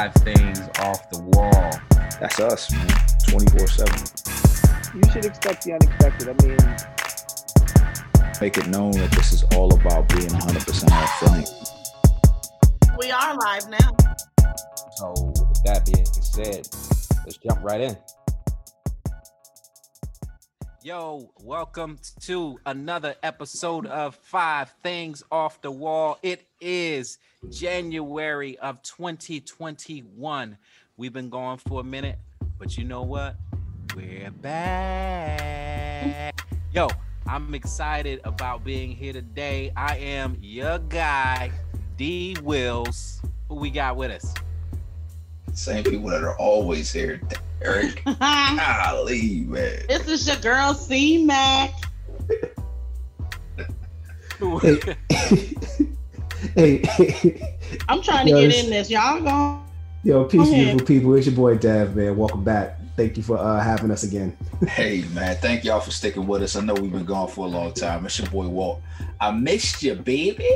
five things off the wall. That's us, man. 24 7. You should expect the unexpected. I mean, Make it known that this is all about being 100% authentic. We are live now. So, with that being said, let's jump right in. Yo, welcome to another episode of Five Things Off the Wall. It is January of 2021. We've been gone for a minute, but you know what? We're back. Yo, I'm excited about being here today. I am your guy, D Wills. Who we got with us? Same people that are always here. Eric, golly, man. this is your girl C Mac. hey, I'm trying to Yo, get in this. Y'all go. yo, peace, Go beautiful people. It's your boy Dev, man. Welcome back. Thank you for uh, having us again. Hey, man. Thank y'all for sticking with us. I know we've been gone for a long time. It's your boy Walt. I missed you, baby.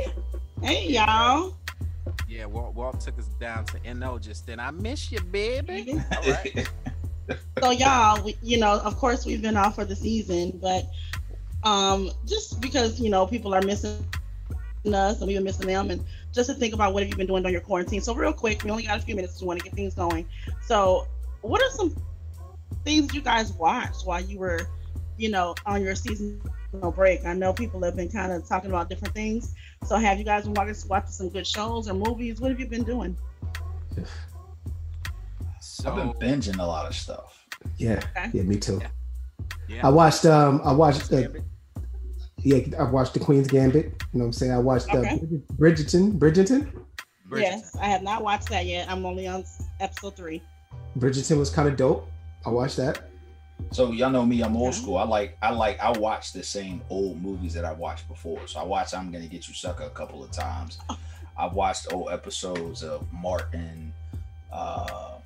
Hey y'all. Yeah, Walt, Walt took us down to NO just then. I miss you, baby. All right. So y'all, we, you know, of course we've been off for the season, but um, just because you know people are missing us and we've been missing them, and just to think about what have you been doing during your quarantine. So real quick, we only got a few minutes. We want to get things going. So, what are some things you guys watched while you were, you know, on your seasonal break? I know people have been kind of talking about different things. So, have you guys been watching, watching some good shows or movies? What have you been doing? So, I've been binging a lot of stuff. Yeah, Okay. yeah, me too. yeah. I watched, um, I watched, uh, yeah, I watched The Queen's Gambit. You know what I'm saying? I watched uh, Okay. Bridgerton, Bridgerton. Bridgerton. Yes, I have not watched that yet. I'm only on episode three. Bridgerton was kind of dope. I watched that. So y'all know me, I'm old Okay. school. I like I like I watch the same old movies that I watched before. So I watched I'm gonna get you sucker a couple of times. I've watched old episodes of Martin. Uh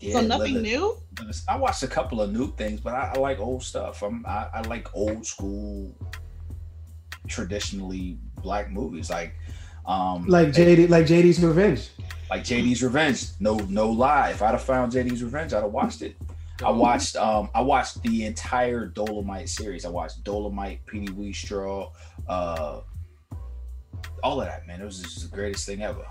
Yeah, so nothing Lilith. new. I watched a couple of new things, but I, I like old stuff. I'm I, I like old school traditionally black movies like um Like JD, like JD's Revenge. like JD's Revenge. No, no lie. If I'd have found JD's Revenge, I'd have watched it. I watched um I watched the entire Dolemite series. I watched Dolemite, Petey Wheatstraw, uh all of that, man. It was just the greatest thing ever.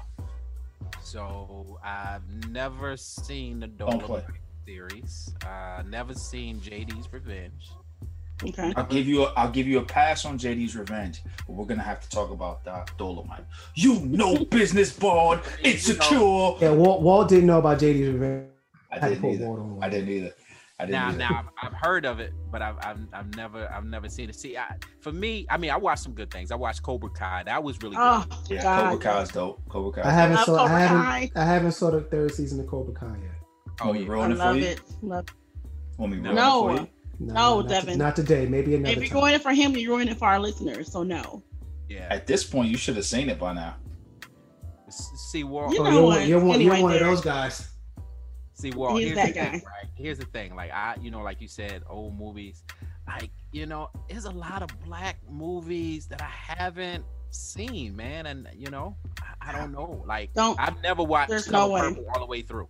So I've never seen the Dolemite series. Uh, never seen JD's Revenge. Okay. I'll give you a, I'll give you a pass on JD's Revenge, but we're gonna have to talk about that Dolemite. You know business bond, insecure. Yeah, Walt, Walt didn't know about JD's Revenge. I had to didn't put either. Walt on. I didn't either. I didn't Now, either. now I've, I've heard of it, but I've, I've I've never I've never seen it. See, I, for me, I mean, I watched some good things. I watched Cobra Kai. That was really good. Oh yeah, God. Cobra Kai's dope. Cobra Kai. I haven't Love saw. I haven't. Kai. I haven't saw the third season of Cobra Kai yet. oh Want me yeah. it for love you? it. Love Want me No. ruin No. it for you? No, not, Devin. not today. Maybe another If you're time. going it for him, you're ruining it for our listeners. So no. Yeah. At this point, you should have seen it by now. See, Walt. You Oh, know you're, what? one- you're, one, Anyway, you're one of those guys. See, Walt. He's here's that the thing, right? Here's the thing. Like I, you know, like you said, old movies. Like you know, there's a lot of black movies that I haven't seen, man. And you know, I, I don't know. Like Don't. I've never watched There's no way. Purple all the way through.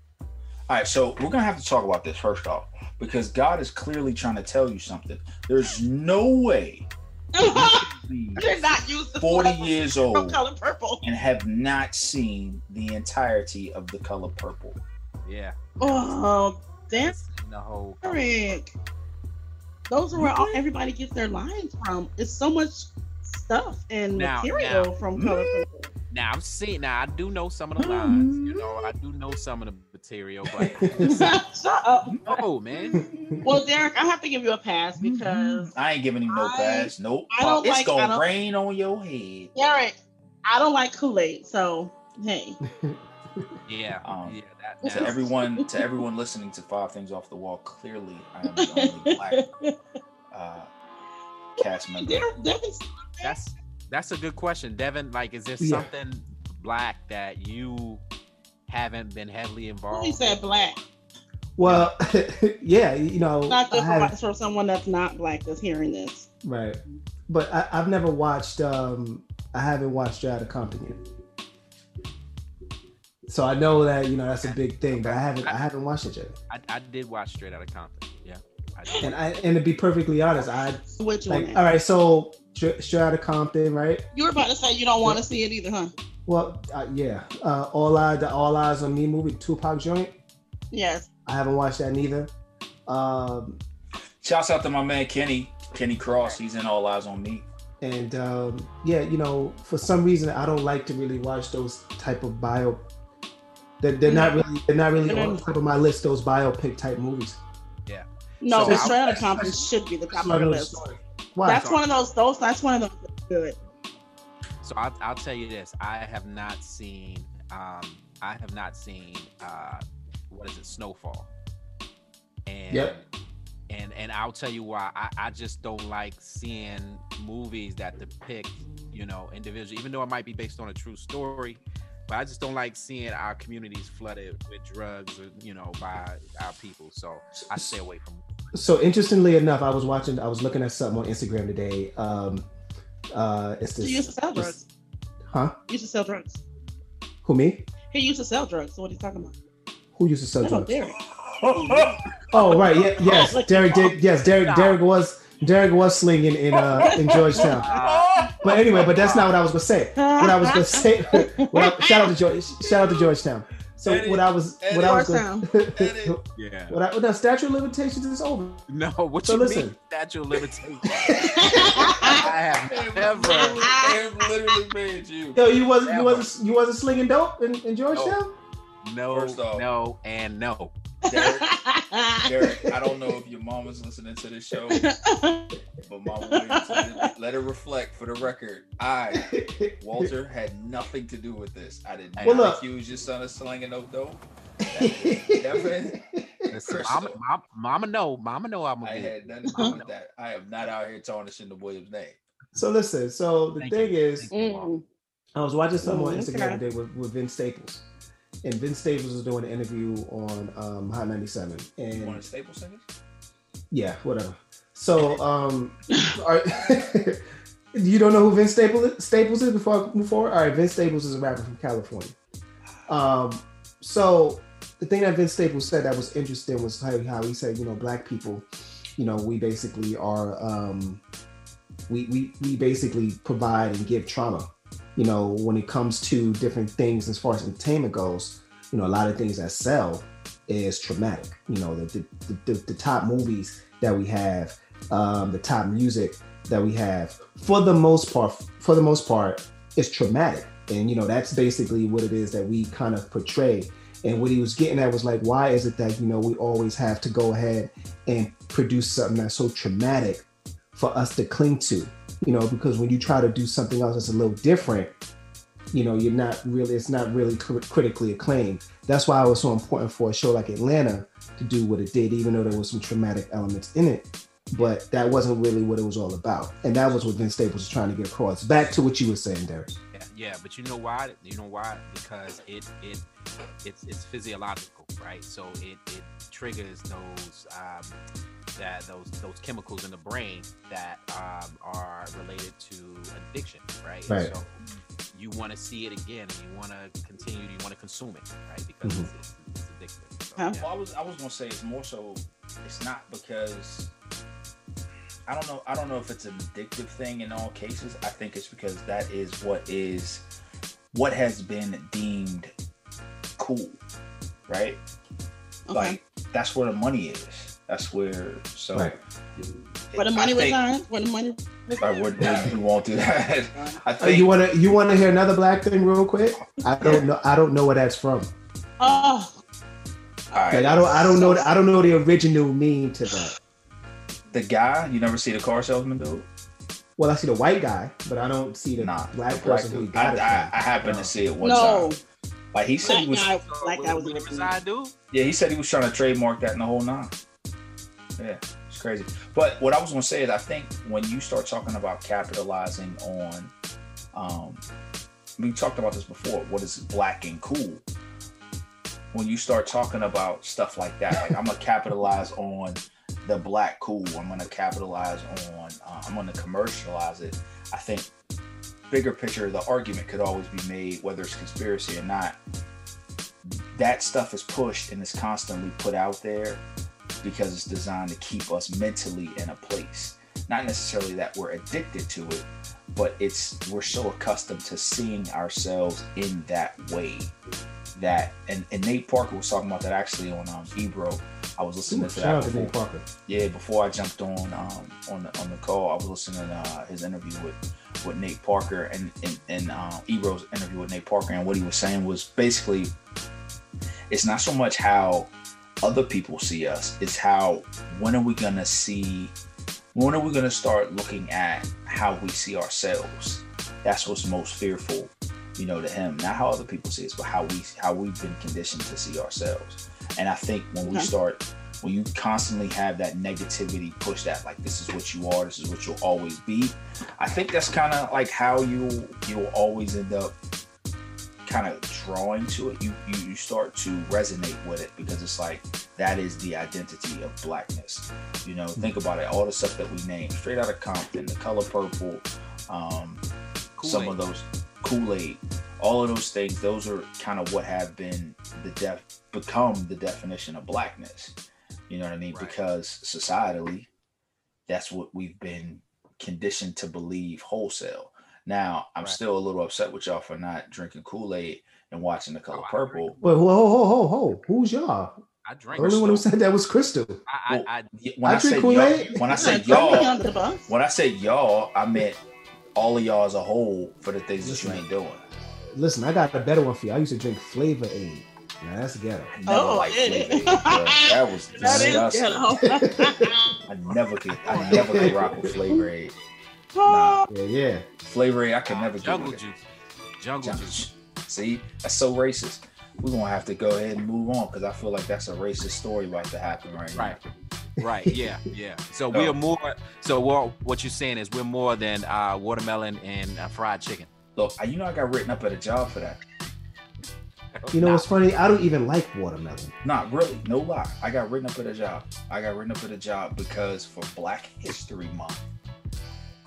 All right, so we're gonna have to talk about this first off because God is clearly trying to tell you something. There's no way you can be you're not used 40 celebrities years from old color purple. and have not seen the entirety of the color purple. Yeah. Um, oh, damn, Seen The whole. Color Eric. Those are where all, everybody gets their lines from. It's so much stuff and Now- material now- from mm. color purple. Now I've seen. Now I do know some of the mm-hmm. lines. You know, I do know some of the material, but Shut up. oh man, Well, Derek, I have to give you a pass mm-hmm. because I ain't giving him no I- pass. Nope. I don't it's like- gonna don't- rain on your head. Derek, I don't like Kool Aid, so hey. yeah, Um, yeah. That, To everyone, to everyone listening to Five Things Off the Wall, clearly I am the only black uh, cast member. That's that's a good question, Devin. Like, is there Yeah. something black that you haven't been heavily involved? he said black. Well, yeah, you know, Not I good haven't- for, for someone that's not black that's hearing this. right. But I, I've never watched. um I haven't watched Straight Outta Compton yet. So I know that you know that's a big thing, but I haven't I haven't watched it yet. I, I did watch Straight Outta Compton. Yeah. I. And I and to be perfectly honest, I Which like one? all right. So Straight Straight Outta Compton, right? You were about to say you don't want to see it either, huh? Well, uh, yeah. Uh, all eyes the All Eyes on Me movie, Tupac joint. Yes. I haven't watched that neither. Um, Shouts out to my man Kenny, Kenny Cross. He's in All Eyes on Me. and um, yeah, you know, for some reason, I don't like to really watch those type of bio. They're, they're not really they're not really on top of my list. Those biopic type movies. Yeah. No, So but I- Straight should be the top of the list. story. Why? That's one of those. Those. That's one of those. that's Good. So I'll, I'll tell you this: I have not seen, um, I have not seen, uh, what is it, Snowfall, and Yep. and and I'll tell you why. I, I just don't like seeing movies that depict, you know, individuals, even though it might be based on a true story. But I just don't like seeing our communities flooded with drugs, or, you know, by our people. So I stay away from. So interestingly enough, I was watching, I was looking at something on Instagram today. Um, uh, it's He used to this, sell drugs. huh? He used to sell drugs. Who me? He used to sell drugs. So what are you talking about? Who used to sell drugs? Derek. Oh right, yeah, yes, Derek did. Yes, Derek. Derek was Derek was slinging in uh in Georgetown. But anyway, but that's not what I was gonna say. What I was gonna say. what I, shout out to George. Shout out to Georgetown. So Edit, what I was what I was going Edit. Yeah. what I, the statute of limitations is over. No, what So you listen. mean? Statute of limitations. I have never. They have literally made you. Yo, you wasn't you wasn't you wasn't slinging dope in, in Georgetown. No, First off. no, and no. Derek, Derek, I don't know if your mom is listening to this show, but Mama Williams, let it, let it reflect for the record. I, Walter, had nothing to do with this. I did not Well, look. accuse your son of slinging no dope. Devin, Listen, mama, mama, mama know, mama know I'm a I big. had nothing to do with that. I am not out here tarnishing the Williams name. so listen. So the Thank thing you. is, you, Mm. I was watching something on Mm, Instagram okay. today with, with Vince Staples, and Vince Staples was doing an interview on um, Hot 97, You and want a staple singers? yeah, whatever. So, um, are, you don't know who Vince Staples Staples is before I move forward? All right, Vince Staples is a rapper from California. Um, so the thing that Vince Staples said that was interesting was how, how he said, you know, black people, you know, we basically are, um, we, we, we basically provide and give trauma. You know, when it comes to different things as far as entertainment goes, you know, a lot of things that sell is traumatic. You know, the the, the, the top movies that we have, um, the top music that we have, for the most part, for the most part, is traumatic. And you know, that's basically what it is that we kind of portray. And what he was getting at was like, why is it that you know we always have to go ahead and produce something that's so traumatic for us to cling to? You know, because when you try to do something else that's a little different, you know, you're not really, it's not really cri- critically acclaimed. That's why it was so important for a show like Atlanta to do what it did, even though there was some traumatic elements in it. But that wasn't really what it was all about. And that was what Vince Staples was trying to get across. Back to what you were saying, Derek. Yeah, yeah, but you know why? You know why? Because it it it's it's physiological, right? So it it triggers those um that those those chemicals in the brain that um are related to addiction, right? Right. So you want to see it again, and you want to continue, you want to consume it, right? Because Mhm. it's, it's, it's addictive. So, Huh? yeah. Well, I was I was gonna say it's more so. It's not because I don't know. I don't know if it's an addictive thing in all cases. I think it's because that is what is what has been deemed cool, right? Okay. Like that's where the money is. That's where. So Right. Where the I money think- resides. Where the money. All right, we're- we won't do that. I think you wanna you wanna hear another black thing real quick? I don't know I don't know where that's from. Oh, all right, Like I don't I don't know I don't know the original mean to that. the guy. You never see the car salesman dude? Well, I see the white guy, but I don't see the Nah, black the black person who got I, it. I, from. I happened No. to see it one no. time. Like he said, he was. guy, black guy was What- what original. Riverside do? Yeah, he said he was trying to trademark that in the whole nine. Yeah, it's crazy. But what I was gonna say is, I think when you start talking about capitalizing on, um, we talked about this before. What is black and cool? When you start talking about stuff like that, like I'm gonna capitalize on the black cool. I'm gonna capitalize on. Uh, I'm gonna commercialize it. I think bigger picture, the argument could always be made, whether it's conspiracy or not. that stuff is pushed and is constantly put out there because it's designed to keep us mentally in a place. Not necessarily that we're addicted to it, but it's we're so accustomed to seeing ourselves in that way that and, and Nate Parker was talking about that actually on um Ebro. I was listening to Shout that out to before. Nate Parker. Yeah, before I jumped on um on the on the call, I was listening to uh, his interview with with Nate Parker and and, and um, Ebro's interview with Nate Parker, and what he was saying was basically, it's not so much how other people see us; it's how when are we gonna see, when are we gonna start looking at how we see ourselves? That's what's most fearful, you know, to him. Not how other people see us, but how we how we've been conditioned to see ourselves. And I think when we Okay. start when you constantly have that negativity pushed at like this is what you are this is what you'll always be i think that's kind of like how you you'll always end up kind of drawing to it you, you you start to resonate with it because it's like that is the identity of blackness. You know think about it all the stuff that we named straight out of compton the color purple um some of those kool-aid all of those things those are kind of what have been the def become the definition of blackness. You know what i mean? Right. because societally that's what we've been conditioned to believe wholesale now i'm Right. still a little upset with y'all for not drinking kool-aid and watching the color Oh, purple Wait, whoa, ho, ho, ho, ho. Who's y'all? I The drink. only one who said that was Crystal. I, I, I, Y- when I i, drink said Kool-Aid. y'all when i You're said not throwing me y'all under the bus. when i said y'all i meant all of y'all as a whole for the things that you ain't doing Listen, I got a better one for you. I used to drink Flavor Aid. Now that's ghetto. I never Oh, liked it Flavor. Aid. That was That is disgusting. ghetto. I never could. I never could rock with Flavor Aid. Oh, Yeah, yeah. Flavor Aid, I can never jungle get. juice. Jungle juice. See, that's so racist. We're gonna have to go ahead and move on because I feel like that's a racist story about to happen right now. Right. Right. Yeah. Yeah. So No. we are more. So what what you're saying is we're more than uh, watermelon and uh, fried chicken. Look, you know I got written up at a job for that. You know Nah, what's funny? I don't even like watermelon. Not really, no lie. I got written up at a job. I got written up at a job because for Black History Month,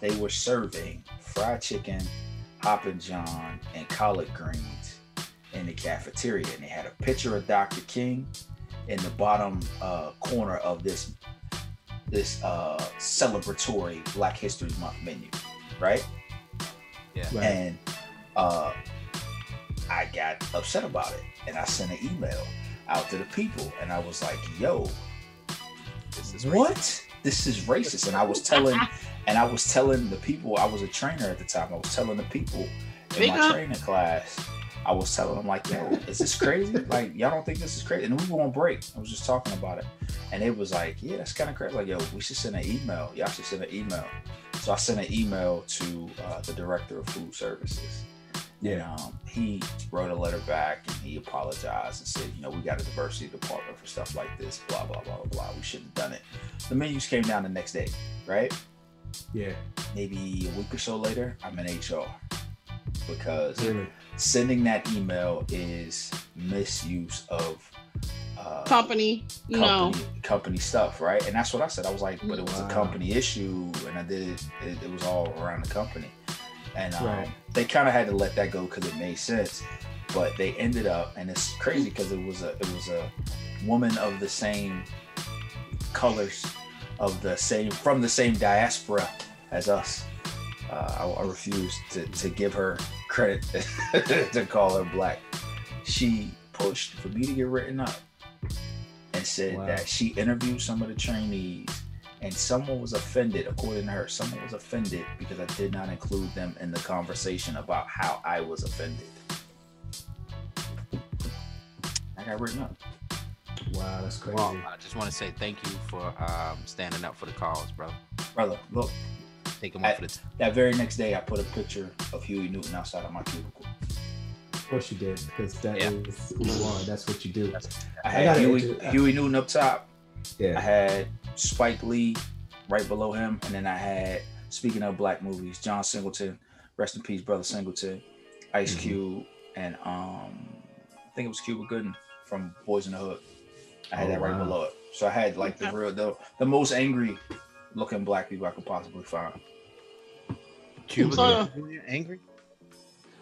they were serving fried chicken, Hoppin' John, and collard greens in the cafeteria, and they had a picture of Dr. King in the bottom uh, corner of this this uh, celebratory Black History Month menu, right? Right. And uh, I got upset about it, and I sent an email out to the people, and I was like, "Yo, This is what? This is racist." And I was telling, and I was telling the people. I was a trainer at the time. I was telling the people in Speak my up. training class. I was telling them like, "Yo, is this crazy? like, y'all don't think this is crazy?" And we were on break. I was just talking about it, and it was like, "Yeah, that's kind of crazy." Like, yo, we should send an email. Y'all should send an email. So I sent an email to uh, the director of food services. And um, he wrote a letter back and he apologized and said, you know, we got a diversity department for stuff like this, blah, blah, blah, blah, blah. We shouldn't have done it. The menus came down the next day, right? Yeah. Maybe a week or so later, I'm in HR because Really. sending that email is misuse of uh, company. No. company, company stuff, right? And that's what I said. I was like, but it was a company issue, and I did it. It, it was all around the company, and um, Right. they kind of had to let that go because it made sense. But they ended up, and it's crazy because it was a it was a woman of the same colors, of the same from the same diaspora as us. Uh, I, I refuse to, to give her credit to call her black. She pushed for me to get written up and said Wow. that she interviewed some of the trainees and someone was offended, according to her, someone was offended because I did not include them in the conversation about how I was offended. I got written up. Wow, that's crazy. Well, I just want to say thank you for um, standing up for the cause, bro. Brother, look, Taking one I- for the team. that very next day I put a picture of Huey Newton outside of my cubicle. Of course you did, because that Yeah. is who you are. That's what you do. I I had gotta Huey, inter- Huey Newton up top. Yeah. I had Spike Lee right below him, and then I had speaking of black movies, John Singleton, rest in peace, brother Singleton, Ice Mhm. Cube, and um, I think it was Cuba Gooding from Boys in the Hood. I had Oh, that right oh, wow. below it. So I had like the real the, the most angry looking black people I could possibly find. Cuba So- angry.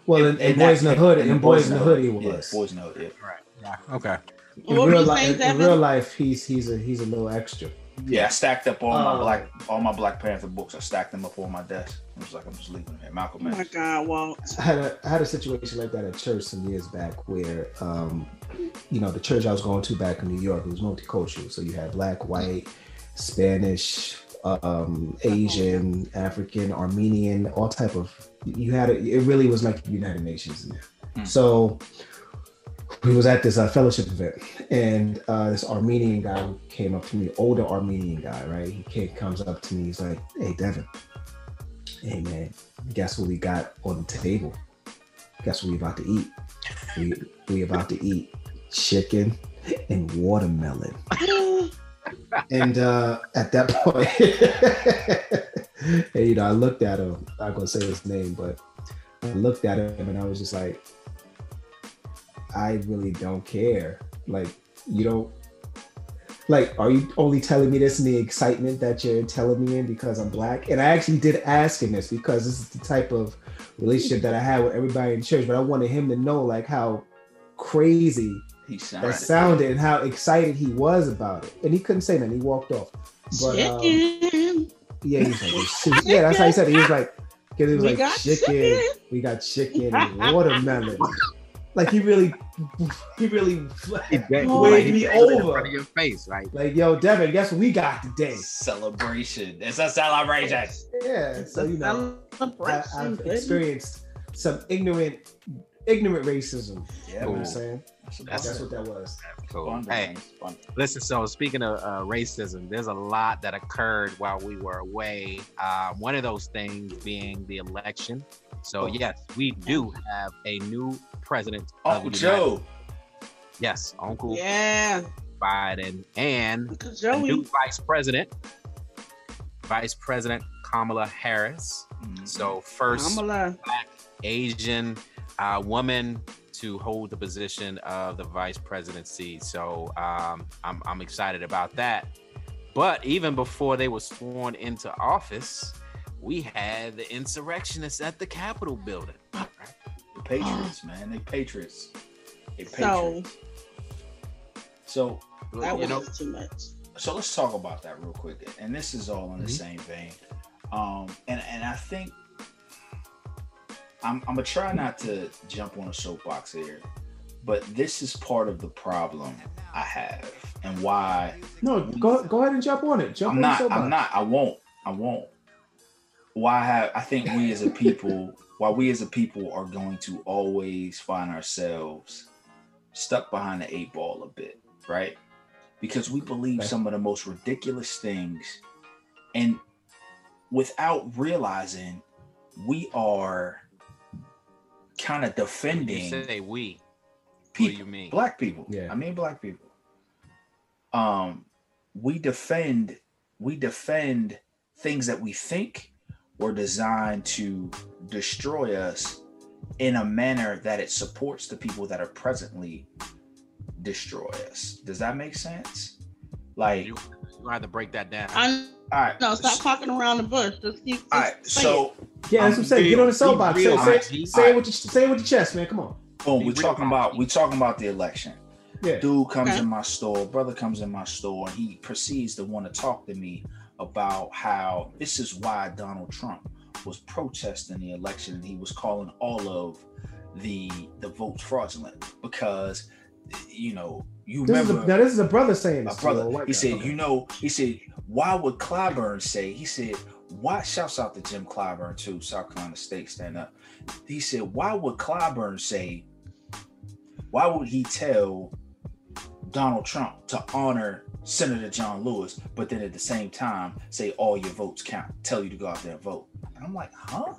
Well, in, in Boys in the Hood, in Boys in the Hood, he Yeah, was. Boys in the Hood. Yeah. Right. Yeah. Okay. In What were real, you life, saying, in, in real life, he's he's a he's a little extra. Yeah, I stacked up all my Oh. black all my Black Panther books. I stacked them up on my desk. It was like I'm just leaving them here. Malcolm Oh my X. God, Walt. I had a I had a situation like that at church some years back where um you know the church I was going to back in New York it was multicultural so you had black white Spanish um Asian African Armenian all type of you had it it really was like the United Nations in there Mm. so we was at this uh, fellowship event and uh, this Armenian guy came up to me older Armenian guy right? He came, comes up to me he's like hey Devin. Hey man guess what we got on the table? Guess what we about to eat? We we about to eat chicken and watermelon. And uh at that point and, you know i looked at him i'm not gonna say his name but i looked at him and i was just like i really don't care. Like you don't like are you only telling me this in the excitement that you're telling me in because i'm black? And i actually did ask him this because this is the type of relationship that i had with everybody in church but i wanted him to know like how crazy He that sounded. sounded and how excited he was about it. And he couldn't say nothing. He walked off. But um, Chicken. yeah he was like yeah that's how he said it. He was like because he was We like chicken, chicken. we got chicken and watermelon like he really he really waved He me did it in over front of your face, right? like yo devin guess what we got today Celebration. It's a celebration. yeah so you know I, I've experienced some ignorant ignorant racism Yeah, you know what i'm saying That's, that's what that was Cool. Hey, man. It's fun. Listen, so speaking of uh, racism, there's a lot that occurred while we were away. Uh, one of those things being the election. So Oh. yes, we do have a new president. of Uncle Joe. Yes, Uncle Yeah, Biden, and Uncle new vice president, Vice President Kamala Harris. Mhm. So first Kamala. Asian uh, woman to hold the position of the vice presidency. So um, I'm, I'm excited about that. But even before they were sworn into office, we had the insurrectionists at the Capitol building. The Patriots, man. They Patriots. They So Patriots. So, that you was know, just too much. so let's talk about that real quick. And this is all in the Mhm. same vein. Um, and and I think I'm I'm gonna try not to jump on a soapbox here, but this is part of the problem I have and why no go go ahead and jump on it jump I'm on not. I'm not. I won't. I won't. Why have I think we as a people, why we as a people are going to always find ourselves stuck behind the eight ball a bit, right? Because we believe Okay. some of the most ridiculous things, and without realizing, we are kind of defending. you defending say we. What people do you mean? black people Yeah. i mean black people um we defend we defend things that we think were designed to destroy us in a manner that it supports the people that are presently destroy us does that make sense like You, you have to break that down. I all right know. Stop talking around the bush. Just keep. all right just say so yeah that's what i'm saying. Get on the soapbox. say, real, say, say it with your say it with your chest man. Come on. Boom we're talking about about it. we talking about the election. Yeah. Dude comes Okay. in my store, brother comes in my store, and he proceeds to want to talk to me about how this is why Donald Trump was protesting the election and he was calling all of the the votes fraudulent because you know you this is a, remember now this is a brother saying my this to a brother he said Okay. you know he said why would Clyburn say he said why shouts out to Jim Clyburn too South Carolina State stand up he said why would Clyburn say why would he tell Donald Trump to honor Senator John Lewis, but then at the same time say all your votes count, tell you to go out there and vote. And I'm like, huh?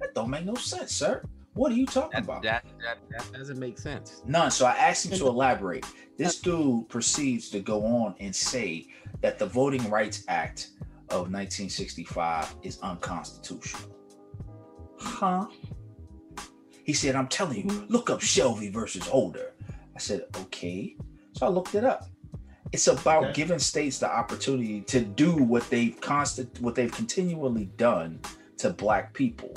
That don't make no sense, sir. What are you talking that, about? that, that, that doesn't make sense. None. So I asked him to elaborate. This dude proceeds to go on and say that the Voting Rights Act of 1965 is unconstitutional. Huh? He said, I'm telling you, look up Shelby versus Holder. I said, okay. So I looked it up. It's about Okay. giving states the opportunity to do what they've constant what they've continually done to black people.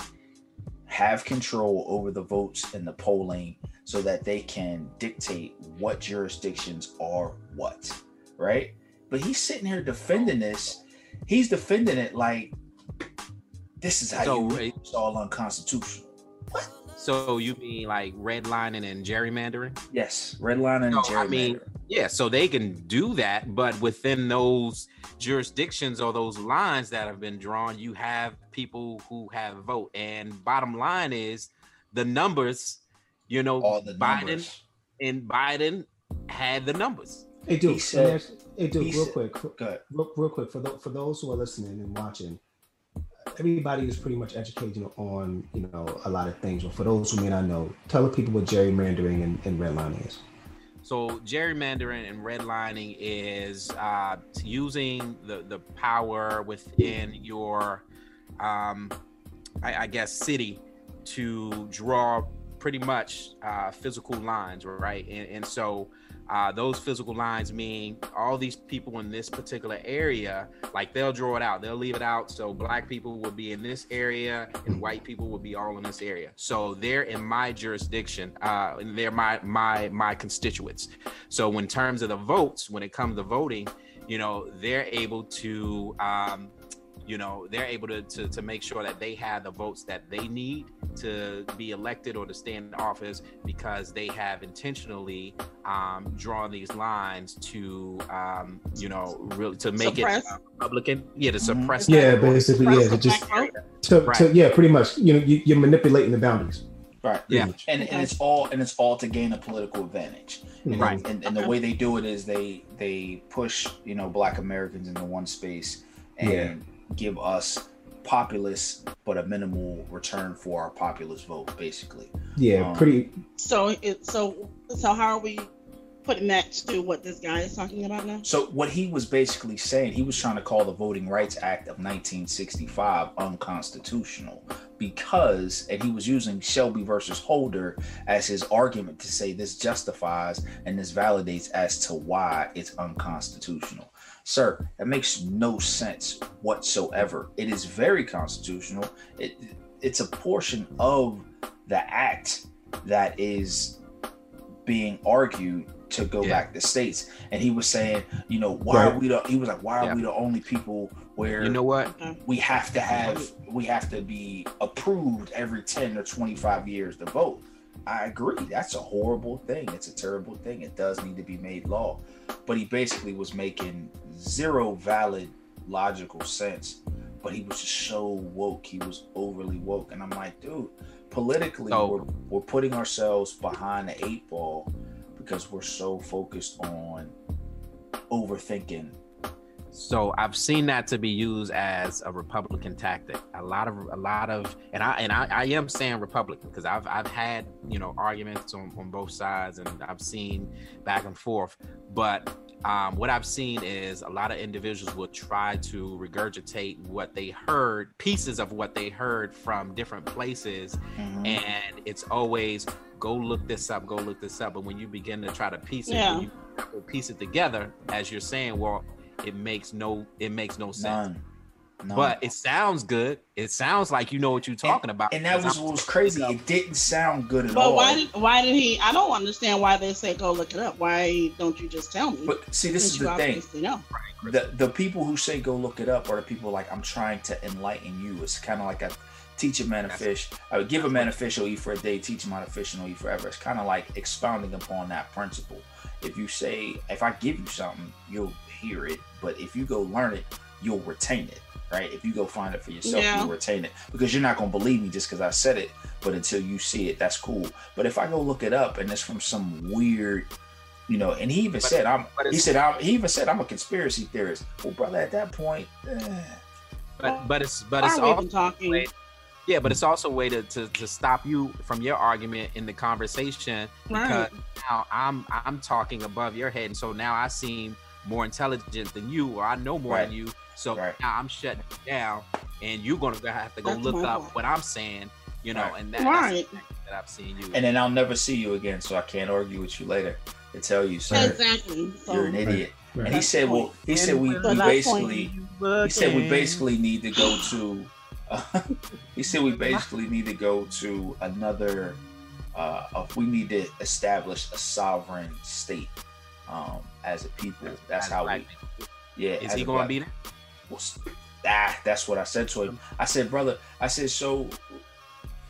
have control over the votes and the polling so that they can dictate what jurisdictions are what, right? But he's sitting here defending this. He's defending it like this is how So, you right. it's all unconstitutional. What? So you mean like redlining and gerrymandering? Yes, redlining and No, gerrymandering. I mean, Yeah, so they can do that, but within those jurisdictions or those lines that have been drawn, you have people who have vote. And bottom line is the numbers, you know, all the Biden numbers. and Biden had the numbers. Hey, dude. He said- hey, dude. Real quick. Real, real quick for, tho- for those who are listening and watching everybody is pretty much educated on you know a lot of things but for those who may not know tell the people what gerrymandering and, and redlining is So gerrymandering and redlining is uh, using the the power within your, um, I, I guess, city to draw pretty much uh, physical lines, right? And, and so uh, those physical lines mean all these people in this particular area, like they'll draw it out, they'll leave it out. So black people will be in this area, and white people will be all in this area. So they're in my jurisdiction, uh, and they're my my my constituents. So in terms of the votes, when it comes to voting, you know, they're able to. Um, you know they're able to, to to make sure that they have the votes that they need to be elected or to stay in office because they have intentionally um, drawn these lines to um, you know really to make Suppress. it uh, Republican yeah to Mhm. suppress Yeah, that vote. basically, yeah, to just- black vote. to, to yeah pretty much you know you, you're manipulating the boundaries Right. Yeah. much. And, and it's all and it's all to gain a political advantage. And, Right. and, and the way they do it is they they push you know black Americans into one space and Yeah. Give us populace but a minimal return for our populist vote basically. yeah Um, pretty So it so so how are we putting that to what this guy is talking about now? So what he was basically saying, he was trying to call the Voting Rights Act of 1965 unconstitutional because, and he was using Shelby versus Holder as his argument to say this justifies and this validates as to why it's unconstitutional. Sir, that makes no sense whatsoever. It is very constitutional. It it's a portion of the act that is being argued to go Yeah. back to states. And he was saying, you know, why are we the he was like, why are Yeah. we the only people where you know what mm-hmm. we have to have we have to be approved every 10 or 25 years to vote i agree that's a horrible thing it's a terrible thing it does need to be made law but he basically was making zero valid logical sense but he was just so woke he was overly woke and i'm like dude politically So- we're, we're putting ourselves behind the eight ball because we're so focused on overthinking So I've seen that to be used as a Republican tactic. A lot of a lot of and I and I, I am saying Republican because I've I've had you know arguments on, on both sides and I've seen back and forth. But um, what I've seen is a lot of individuals will try to regurgitate what they heard, pieces of what they heard from different places, Mhm. and it's always go look this up, go look this up. But when you begin to try to piece it, Yeah. when you piece it together, as you're saying, well, it makes no it makes no sense. none None. But it sounds good. It sounds like you know what you're talking about. And that was what I'm- was crazy. It didn't sound good at But all. why did why did he? I don't understand why they say go look it up. Why don't you just tell me? but see, this is Since you the thing. obviously know. The the people who say go look it up are the people like I'm trying to enlighten you. It's kind of like a teach a man a fish. I would give a man a fish, he'll eat for a day. Teach him how to fish, and he'll eat forever. It's kind of like expounding upon that principle. If you say, if I give you something, you'll hear it. But if you go learn it, you'll retain it. Right? If you go find it for yourself, Yeah. you'll retain it because you're not gonna believe me just because I said it. But until you see it, that's cool. But if I go look it up and it's from some weird, you know, and he even But- said I'm. but He said I'm. He even said I'm a conspiracy theorist. Well, brother, at that point, eh, But but it's but it's are all talking? Wait. yeah, but it's also a way to, to to stop you from your argument in the conversation because now I'm I'm talking above your head, and so now I seem more intelligent than you, or I know more Right. than you. So Right. now I'm shutting down, and you're gonna have to go That's look my up point. what I'm saying, you know, Right. and that, Right. that's the thing that I've seen you. and then I'll never see you again, so I can't argue with you later. To tell you, sir, Exactly. So, you're an idiot. Right. And he said, well, he said we, So we basically, he said we basically need to go to he said we basically need to go to another. Uh, of we need to establish a sovereign state um, as a people. That's As how we. people. Yeah. Is he going to be there? well, ah, that's what I said to him. I said, brother, I said, so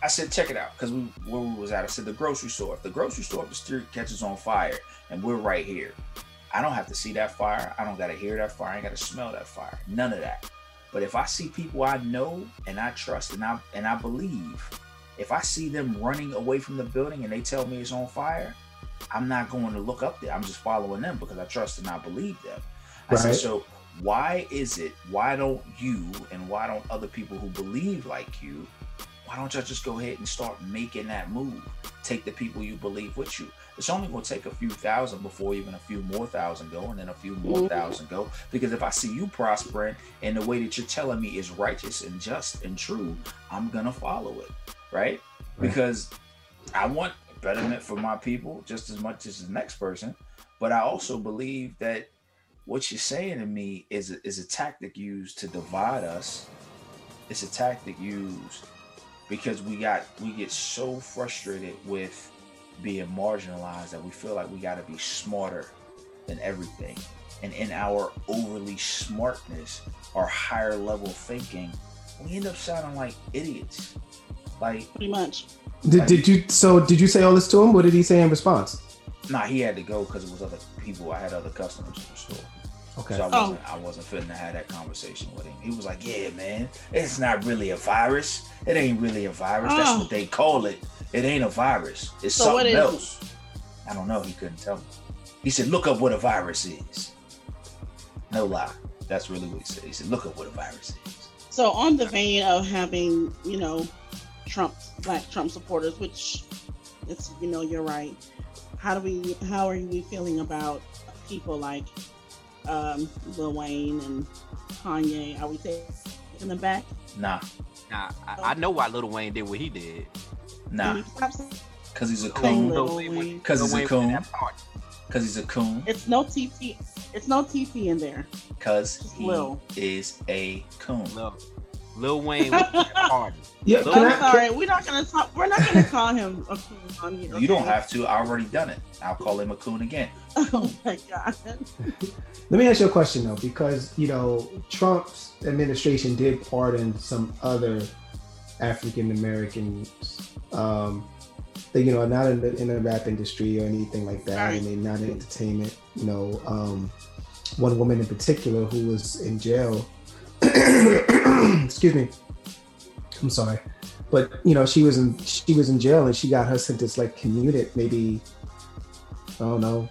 I said, check it out, because we where we was at. I said the grocery store. If the grocery store up the street catches on fire and we're right here, I don't have to see that fire. I don't gotta hear that fire. I ain't gotta smell that fire. None of that. But if I see people I know and I trust and I and I believe, if I see them running away from the building and they tell me it's on fire, I'm not going to look up there. I'm just following them because I trust and I believe them. I said, so why is it why don't you and why don't other people who believe like you why don't y'all just go ahead and start making that move take the people you believe with you it's only going to take a few thousand before even a few more thousand go and then a few more Mhm. thousand go because if i see you prospering in the way that you're telling me is righteous and just and true i'm gonna follow it right, Right. because i want betterment for my people just as much as the next person but i also believe that what you're saying to me is a, is a tactic used to divide us. It's a tactic used because we got we get so frustrated with being marginalized that we feel like we got to be smarter than everything. And in our overly smartness our higher level thinking, we end up sounding like idiots. Like, Pretty much. Did, did you? So did you say all this to him? What did he say in response? nah, he had to go because it was other people. I had other customers in the store. Okay. So I Oh. wasn't I wasn't fitting to have that conversation with him. He was like, Yeah, man, it's not really a virus. It ain't really a virus. That's Oh. what they call it. It ain't a virus. It's So what something is it? else. I don't know. He couldn't tell me. He said, Look up what a virus is. No lie. That's really what he said. He said, Look up what a virus is. So on the vein of having, you know, Trump black Trump supporters, which it's you know, you're right. How do we how are we feeling about people like um Lil Wayne and Kanye? Are we taking the back? Nah, Nah, I, I know why Little Wayne did what he did. Nah. Cause he's a coon. Lil Wayne Wayne? Cause he's a Wayne was in coon. Cause he's a coon. It's no TT. It's no TT in there. Cause Just he Lil. is a coon. Lil, Lil Wayne was in that party. Yeah. Lil- I'm sorry. We're not gonna talk. We're not gonna call him a coon on here. You don't have to. I already done it. I'll call him a coon again. Oh my god. Let me ask you a question though, because you know Trump's administration did pardon some other African Americans. Um, that you know not in the in the rap industry or anything like that, Right. and they're not in entertainment. You know, um, one woman in particular who was in jail. excuse me. I'm sorry, but you know she was in she was in jail and she got her sentence like commuted maybe I don't know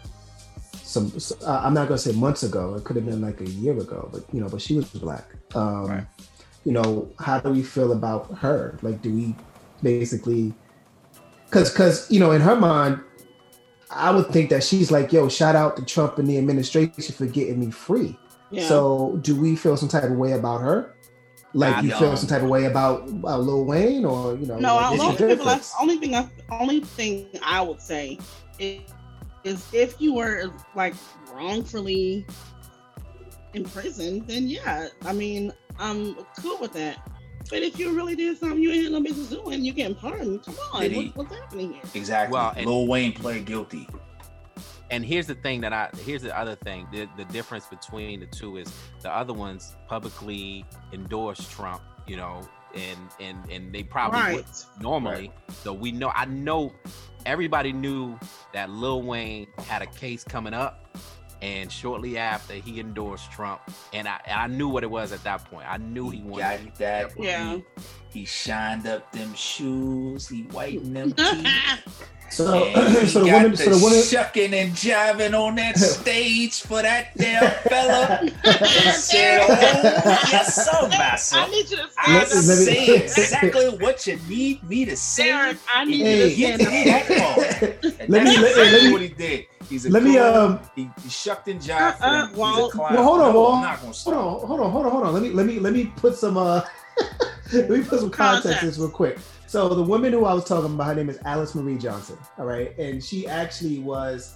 some I'm not gonna say months ago. It could have been like a year ago, but you know, but she was black. Um, Right. You know, how do we feel about her? Like, do we basically? Because, because you know, in her mind, I would think that she's like, "Yo, shout out to Trump and the administration for getting me free." Yeah. So, do we feel some type of way about her? Like, I you feel don't. some type of way about, about Lil Wayne, or you know? No, like, I, what's only the people. I, difference? only thing. I, only thing I would say is, is if you were like wrongfully imprisoned, then yeah, I mean, I'm cool with that. But if you really did something you ain't no business doing, you getting pardoned. Come on, what, what's happening here? Exactly. Well, Lil Wayne played guilty. And here's the thing that I here's the other thing. The the difference between the two is the other ones publicly endorsed Trump, you know, and and and they probably would Right. normally. So we know I know everybody knew that Lil Wayne had a case coming up. And shortly after he endorsed Trump, and I, I knew what it was at that point. I knew he He wanted. got that. Yeah. He, he shined up them shoes. He whitened them teeth. So, and he so the got woman, the so the woman, shucking and jiving on that stage for that damn fella. and said, "Oh yes, sir, I need you to I Let- stand up. let me- say exactly what you need me to say." Derek, I need Hey. you to Get stand up. that part. And Let me- that's let- exactly let me- what he did. He's a let me, um, he, he shucked and jived them. He's a Walt. clown. Well, hold on, No, Walt. I'm not gonna hold on, hold on, hold on, hold on. Let me let me let me put some uh let me put some context in this Context. real quick. So the woman who I was talking about, her name is Alice Marie Johnson. All right, and she actually was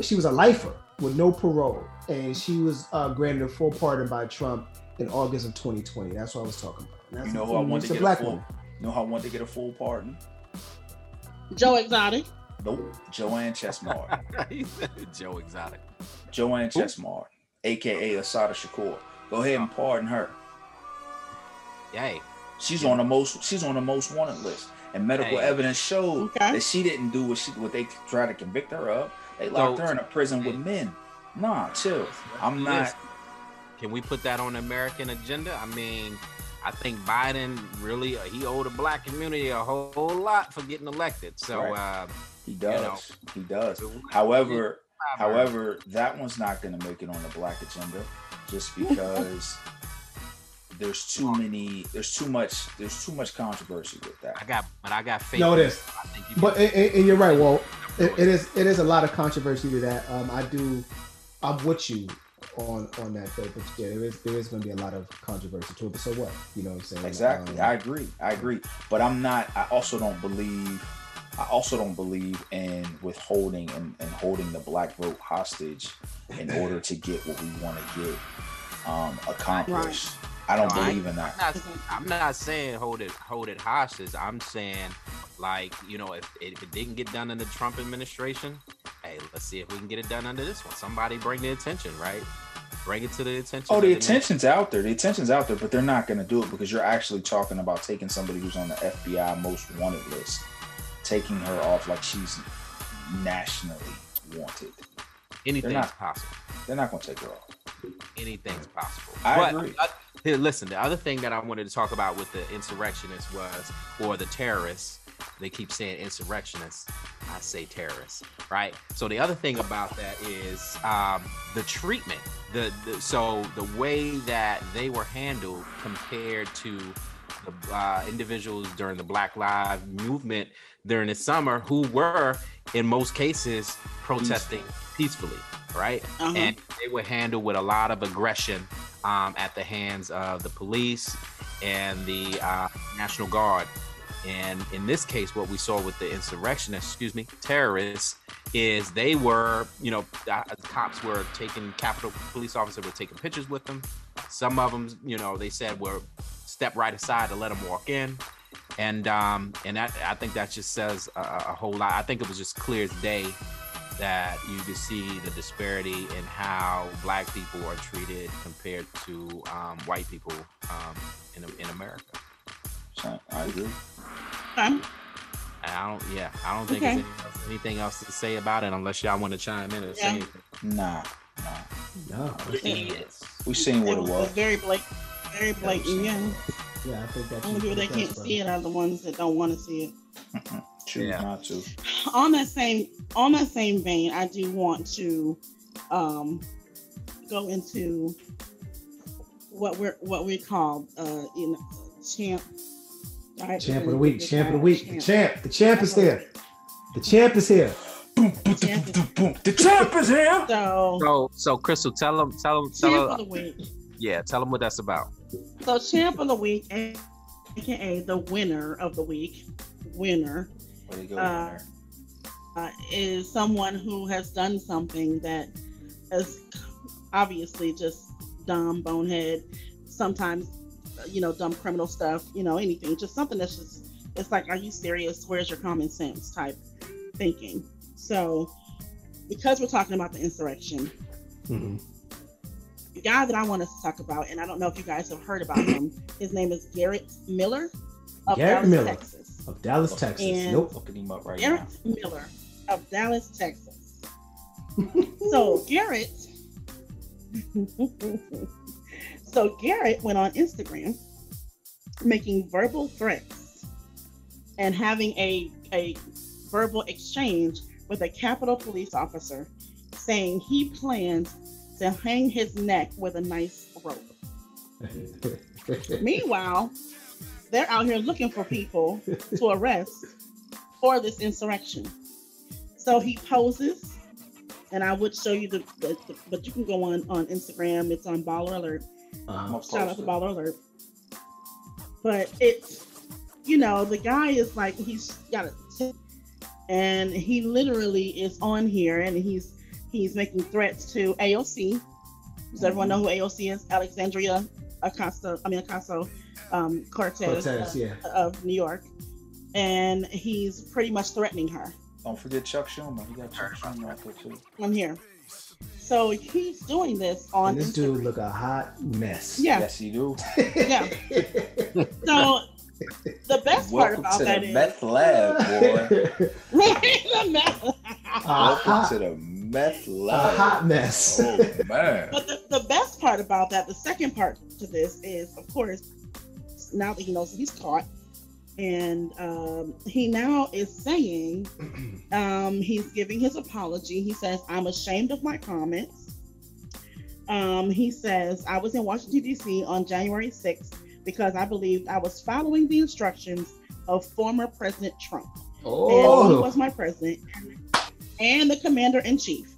she was a lifer with no parole, and she was uh, granted a full pardon by Trump in August of 2020. That's what I was talking about. That's You know who I want it's to a get black a full. woman. You know how I wanted to get a full pardon? Joe Exotic. Nope. Joanne Chestnut. Joe Exotic. Joanne Chestnut, aka Assata Shakur. Go ahead and pardon her. Yay. She's on the most. She's on the most wanted list, and medical Hey. evidence showed Okay. that she didn't do what she what they tried to convict her of. They locked So- her in a prison with men. Nah, chill. I'm not. Can we put that on the American agenda? I mean, I think Biden really he owed the black community a whole, whole lot for getting elected. So Right. uh, He does. know. he does. However, however, that one's not going to make it on the black agenda, just because there's too many. There's too much. There's too much controversy with that I got, but I got faith. No, it in is. I think you But can- and, and you're right, Walt. It, it is it is a lot of controversy to that. Um, I do. I'm with you on on that though. But yeah, there is there is going to be a lot of controversy to it. But so what? You know what I'm saying? Exactly. Um, I agree. I agree. But I'm not. I also don't believe. I also don't believe in withholding and, and holding the black vote hostage in order to get what we want to get um, accomplished. I don't No, I- believe in that. I'm not, I'm not saying hold it hold it hostage. I'm saying like you know if, if it didn't get done in the Trump administration, hey, let's see if we can get it done under this one. Somebody bring the attention, right? Bring it to the attention. Oh, the attention's out there. The attention's out there, but they're not going to do it because you're actually talking about taking somebody who's on the FBI most wanted list, taking her off like she's nationally wanted. Anything's not- possible. They're not going to take her off. Anything's possible. I But, agree. uh, here, listen, the other thing that I wanted to talk about with the insurrectionists was, or the terrorists, they keep saying insurrectionists. I say terrorists, right? So the other thing about that is um, the treatment. The, the so the way that they were handled compared to the uh, individuals during the Black Lives Movement during the summer, who were in most cases protesting peacefully, right? Uh-huh. and they were handled with a lot of aggression um, at the hands of the police and the uh, National Guard. And in this case, what we saw with the insurrectionists, excuse me, terrorists, is they were, you know, uh, cops were taking Capitol police officers were taking pictures with them. Some of them, you know, they said were step right aside to let them walk in. And um, and that, I think that just says a, a whole lot. I think it was just clear as day that you can see the disparity in how black people are treated compared to um, white people um, in, in America. I agree. Okay. I don't, yeah, I don't think Okay. there's anything else, anything else to say about it unless y'all want to chime in and say anything. Nah, nah. No, Yes. We seen what It it was, was. very blatant. Very blatant. Yeah. yeah, I think that's Only people that can't see it are the ones that don't want to see it. Choose Yeah. not to. on that same on that same vein, I do want to um, go into what we're what we call uh, in champ. all right, Champ of the week, champ of the it week, the champ, the champ is here. The champ is here. Boom, boom, boom, boom, boom. The champ is here. So So, so Crystal, tell them, tell them, tell champ of the week. yeah, tell them what that's about. So champ of the week, aka the winner of the week, winner Where you go, Uh, uh, is someone who has done something that is obviously just dumb, bonehead, sometimes, uh, you know, dumb criminal stuff, you know, anything, just something that's just, it's like, are you serious? Where's your common sense type thinking? So, because we're talking about the insurrection, Mhm. the guy that I want us to talk about, and I don't know if you guys have heard about him, his name is Garrett Miller of Garrett Dallas, Miller. Texas. Of Dallas, Texas. And- Nope. Looking him up right Garrett now. Miller of Dallas, Texas. so Garrett, so Garrett went on Instagram making verbal threats and having a a verbal exchange with a Capitol police officer, saying he plans to hang his neck with a nice rope. Meanwhile, they're out here looking for people to arrest for this insurrection. So he poses, and I would show you the, the, the- but you can go on on Instagram. It's on Baller Alert. Uh, Shout out to Baller Alert. But it's, you know, the guy is like he's got a, tip, and he literally is on here, and he's he's making threats to AOC. Does everyone know who AOC is? Alexandria Acosta, I mean Acosta um, Cortez, Cortez, uh, yeah. of New York, and he's pretty much threatening her. Don't forget Chuck Schumer. You got Chuck Schumer out there too. I'm here. So he's doing this on And this dude Instagram. look a hot mess. Yeah. Yes, you do. Yeah. So the best part about to that the is meth lab, boy. right the meth. a, Welcome hot, to the meth a lab. hot mess. Oh man. But the, the best part about that, the second part to this is, of course, now that he knows that he's caught, and um, he now is saying um, he's giving his apology. He says, "I'm ashamed of my comments." Um, he says, "I was in Washington D.C. on January 6th because I believed I was following the instructions of former President Trump, and he oh, was my president and the commander in chief."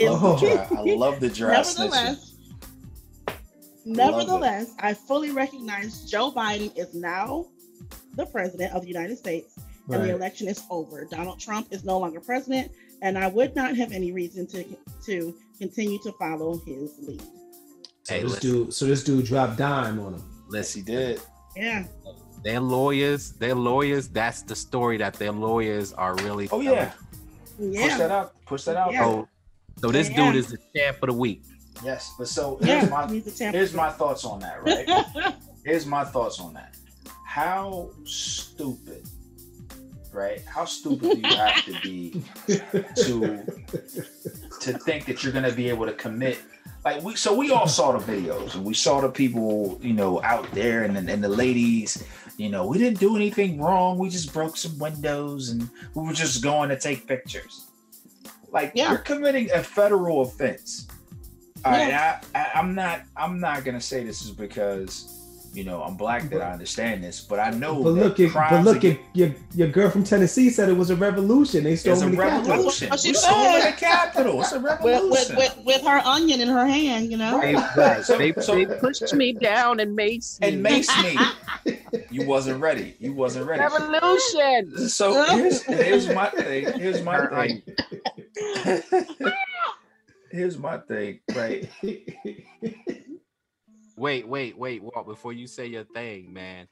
Oh. I love the snitching. Nevertheless, nevertheless, I fully recognize Joe Biden is now the president of the United States and the election is over. Donald Trump is no longer president, and I would not have any reason to to continue to follow his lead. So Hey, this listen. dude, so this dude dropped dime on him. Yes, he did. Yeah, Their lawyers, their lawyers. That's the story that their lawyers are really. Oh telling. yeah. Push that out. Push that out. Yeah. So, so this Yeah. dude is the champ of the week. Yes, but so here's yeah. my He's a champ. here's my thoughts on that, right? here's my thoughts on that. How stupid, right? How stupid do you have to be to to think that you're gonna be able to commit? Like we, so we all saw the videos and we saw the people, you know, out there and and the ladies, you know, we didn't do anything wrong. We just broke some windows and we were just going to take pictures. Like Yeah. you're committing a federal offense. All right, I, I, I'm not. I'm not gonna say this is because you know I'm black that I understand this, but I know But that look, at, but look, against- at, your your girl from Tennessee said it was a revolution. They stole it's a the Capitol. revolution. That's what she We're storming said. the Capitol. It's a with, revolution. with, with, with her onion in her hand, you know. Right. They, So- they, so- they pushed me down and made and mace me. You wasn't ready. You wasn't ready. revolution. So here's, here's my thing. Here's my thing. Here's my thing. Right. Wait, wait, wait, Walt. Before you say your thing, man.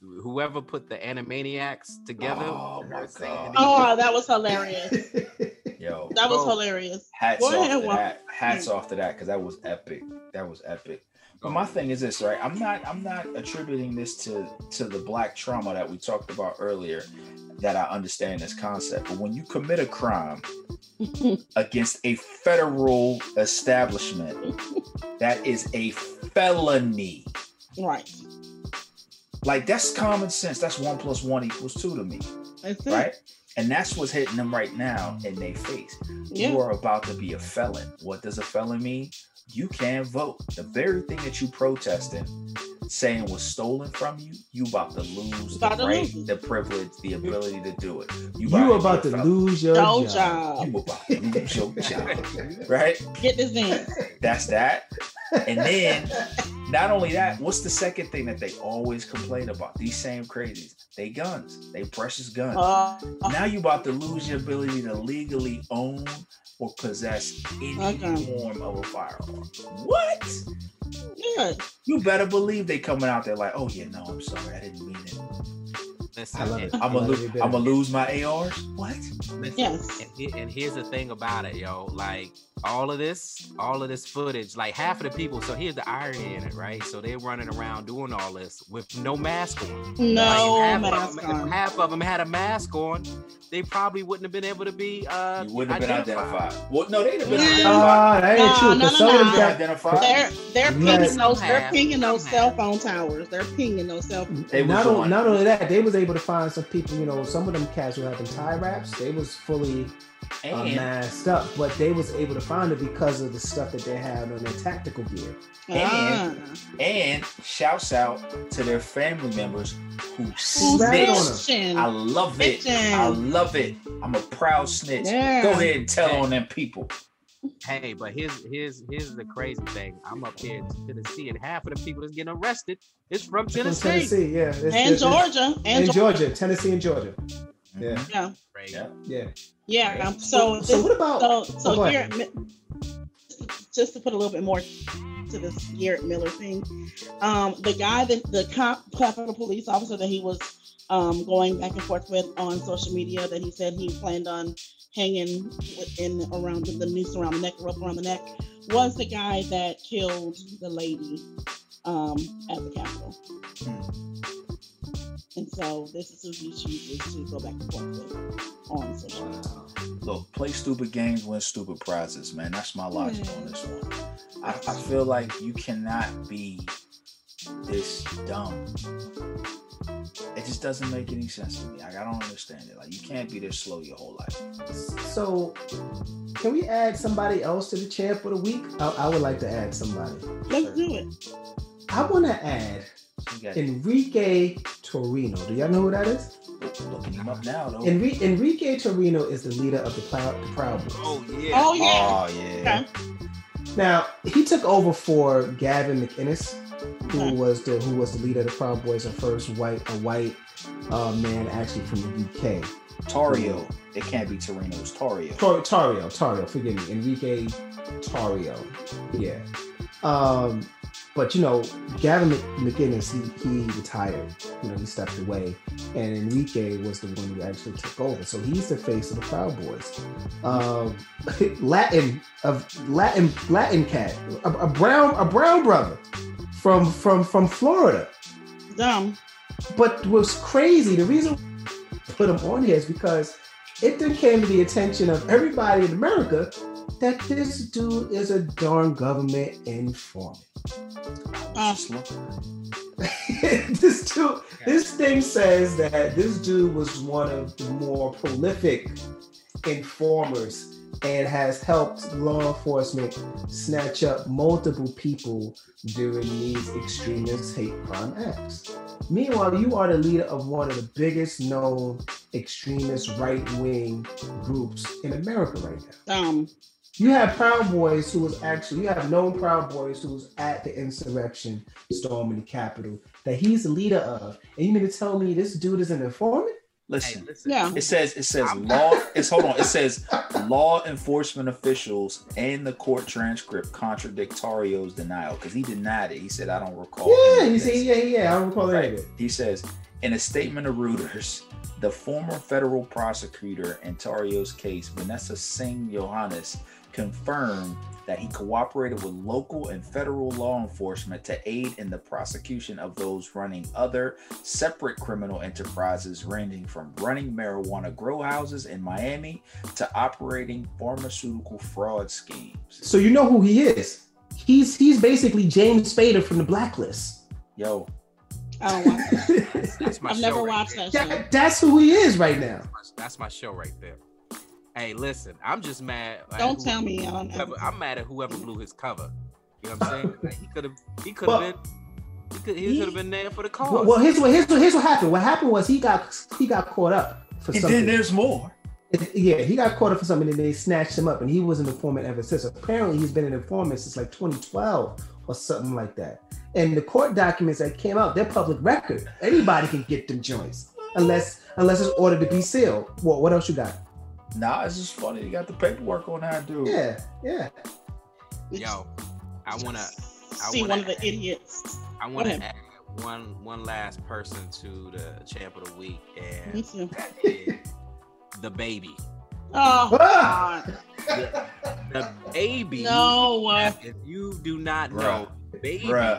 Whoever put the Animaniacs together. Oh my god. Oh, that was hilarious. Yo. That was hilarious. Hats Go off ahead, to Walt. that. Hats off to that because that was epic. That was epic. But my thing is this, right? I'm not I'm not attributing this to to the black trauma that we talked about earlier that I understand this concept. But when you commit a crime against a federal establishment, that is a felony. Right. Like that's common sense. That's one plus one equals two to me, right? And that's what's hitting them right now in their face. Yeah. You are about to be a felon. What does a felon mean? You can't vote. The very thing that you protesting, saying was stolen from you, you about to lose About the to right, lose the privilege, the ability to do it. You about be to a felon. lose your No job. job. You about to lose your job, right? Get this in. That's that. And then, not only that, what's the second thing that they always complain about? These same crazies, they guns, they precious guns. Uh, now you about to lose your ability to legally own or possess any Okay. form of a firearm. What? yeah. You better believe they coming out there like, oh yeah, no, I'm sorry, I didn't mean it. Listen, I love it. I'm gonna love lo- it better. I'm gonna lose my ARs. What? listen, Yes. And, and here's the thing about it, yo. Like all of this, all of this footage, like half of the people. So here's the irony in it, right? So they're running around doing all this with no mask on. No Like, half mask of them, on. If half of them had a mask on, they probably wouldn't have been able to be. Uh, You wouldn't have been identified. identified. Well, no, they'd have been Yeah. identified. Ah, that ain't No, true. no, 'cause no, some of them no. They're got identified. They're they're pinging those Some they're pinging those some cell phone towers. They're pinging those cell. They was not, on- not only that, they was able to find some people. You know, some of them cats were having tie wraps. They was fully uh, masked up, but they was able to find it because of the stuff that they had on their tactical gear. Ah. and shouts out to their family members who Who's Snitch snitched. snitching? I love it. Snitching. I love it. I'm a proud snitch. Yeah. Go ahead and tell on them people. Hey, but here's here's here's the crazy thing. I'm up here in Tennessee, and half of the people that's getting arrested is from From Tennessee. Tennessee, yeah, It's- and it's- Georgia and and Georgia. Georgia, Tennessee and Georgia. Yeah, Mhm. Yeah, Yeah. yeah. yeah. Um, so so what about? so so go here, mi- just to put a little bit more to this Garrett Miller thing, um, the guy that the cop, Capitol Police officer that he was um, going back and forth with on social media, that he said he planned on hanging in around the noose around the neck, rope around the neck, was the guy that killed the lady um, at the Capitol. And so this is who he chooses to go back and forth with on social media. Look, play stupid games, win stupid prizes, man. That's my logic on this one. I, I feel like you cannot be this dumb. It just doesn't make any sense to me. Like, I don't understand it. Like you can't be this slow your whole life. So, can we add somebody else to the champ of the week? I, I would like to add somebody. Let's do it. I want to add Enrique Torino. Do y'all know who that is? looking him up now though. Enri- Enrique Torino is the leader of the Proud, the Proud Boys. Oh yeah. Oh yeah. Oh yeah. Okay. Now he took over for Gavin McInnes, who was the who was the leader of the Proud Boys, and first white a white uh, man actually from the UK. Tarrio. It can't be Torino. It's Tarrio. Tar- Tarrio, Tarrio, forgive me, Enrique Tarrio. Yeah. Um, but you know, Gavin Mc- McInnes, he, he retired. You know, he stepped away, and Enrique was the one who actually took over. So he's the face of the Proud Boys. Um, Latin of Latin Latin cat, a, a brown a brown brother from from from Florida. Dumb. But what's crazy, the reason I put him on here is because it then came to the attention of everybody in America that this dude is a darn government informant. Just look. this dude, this thing says that this dude was one of the more prolific informers and has helped law enforcement snatch up multiple people during these extremist hate crime acts. Meanwhile, you are the leader of one of the biggest known extremist right wing groups in America right now. dumb. You have Proud Boys who was actually, you have known Proud Boys who was at the insurrection storming the Capitol that he's the leader of. And you mean to tell me this dude is an informant? Hey, Listen. listen. Yeah. It says it says I'm- law. It's hold on. It says law enforcement officials and the court transcript contradict Tarrio's denial because he denied it. He said, "I don't recall." Yeah, any you of this." see, yeah, yeah, I don't recall any of it. He says in a statement of Reuters, the former federal prosecutor in Tarrio's case, Vanessa Singh Johannes, confirmed that he cooperated with local and federal law enforcement to aid in the prosecution of those running other separate criminal enterprises ranging from running marijuana grow houses in Miami to operating pharmaceutical fraud schemes. So you know who he is. He's he's basically James Spader from the Blacklist. Yo, I don't watch that. That's my show I've show never right watched there. that show. That- that's who he is right now. That's my show right there. Hey, listen, I'm just mad. Don't who- tell me. Whoever, I'm mad at whoever blew his cover. You know what I'm saying? Like, he could have. He could have been. He could. He, he- could have been there for the cause. Well, well, here's what here's what here's what happened. What happened was he got he got caught up for and something. then there's more. It- yeah, he got caught up for something and they snatched him up, and he was an informant ever since. Apparently, he's been an informant since like 2012 or something like that. And the court documents that came out, they're public record. Anybody can get them joints, unless unless it's ordered to be sealed. What what else you got? Nah, it's just funny. You got the paperwork on that dude. Yeah, yeah. Yo, I wanna. I see wanna one of the add- idiots. I want to ahead. add one one last person to the champ of the week, Me and too. that is DaBaby. Oh Ah! God. The baby. No. Uh, If you do not Bruh. know, baby Bruh,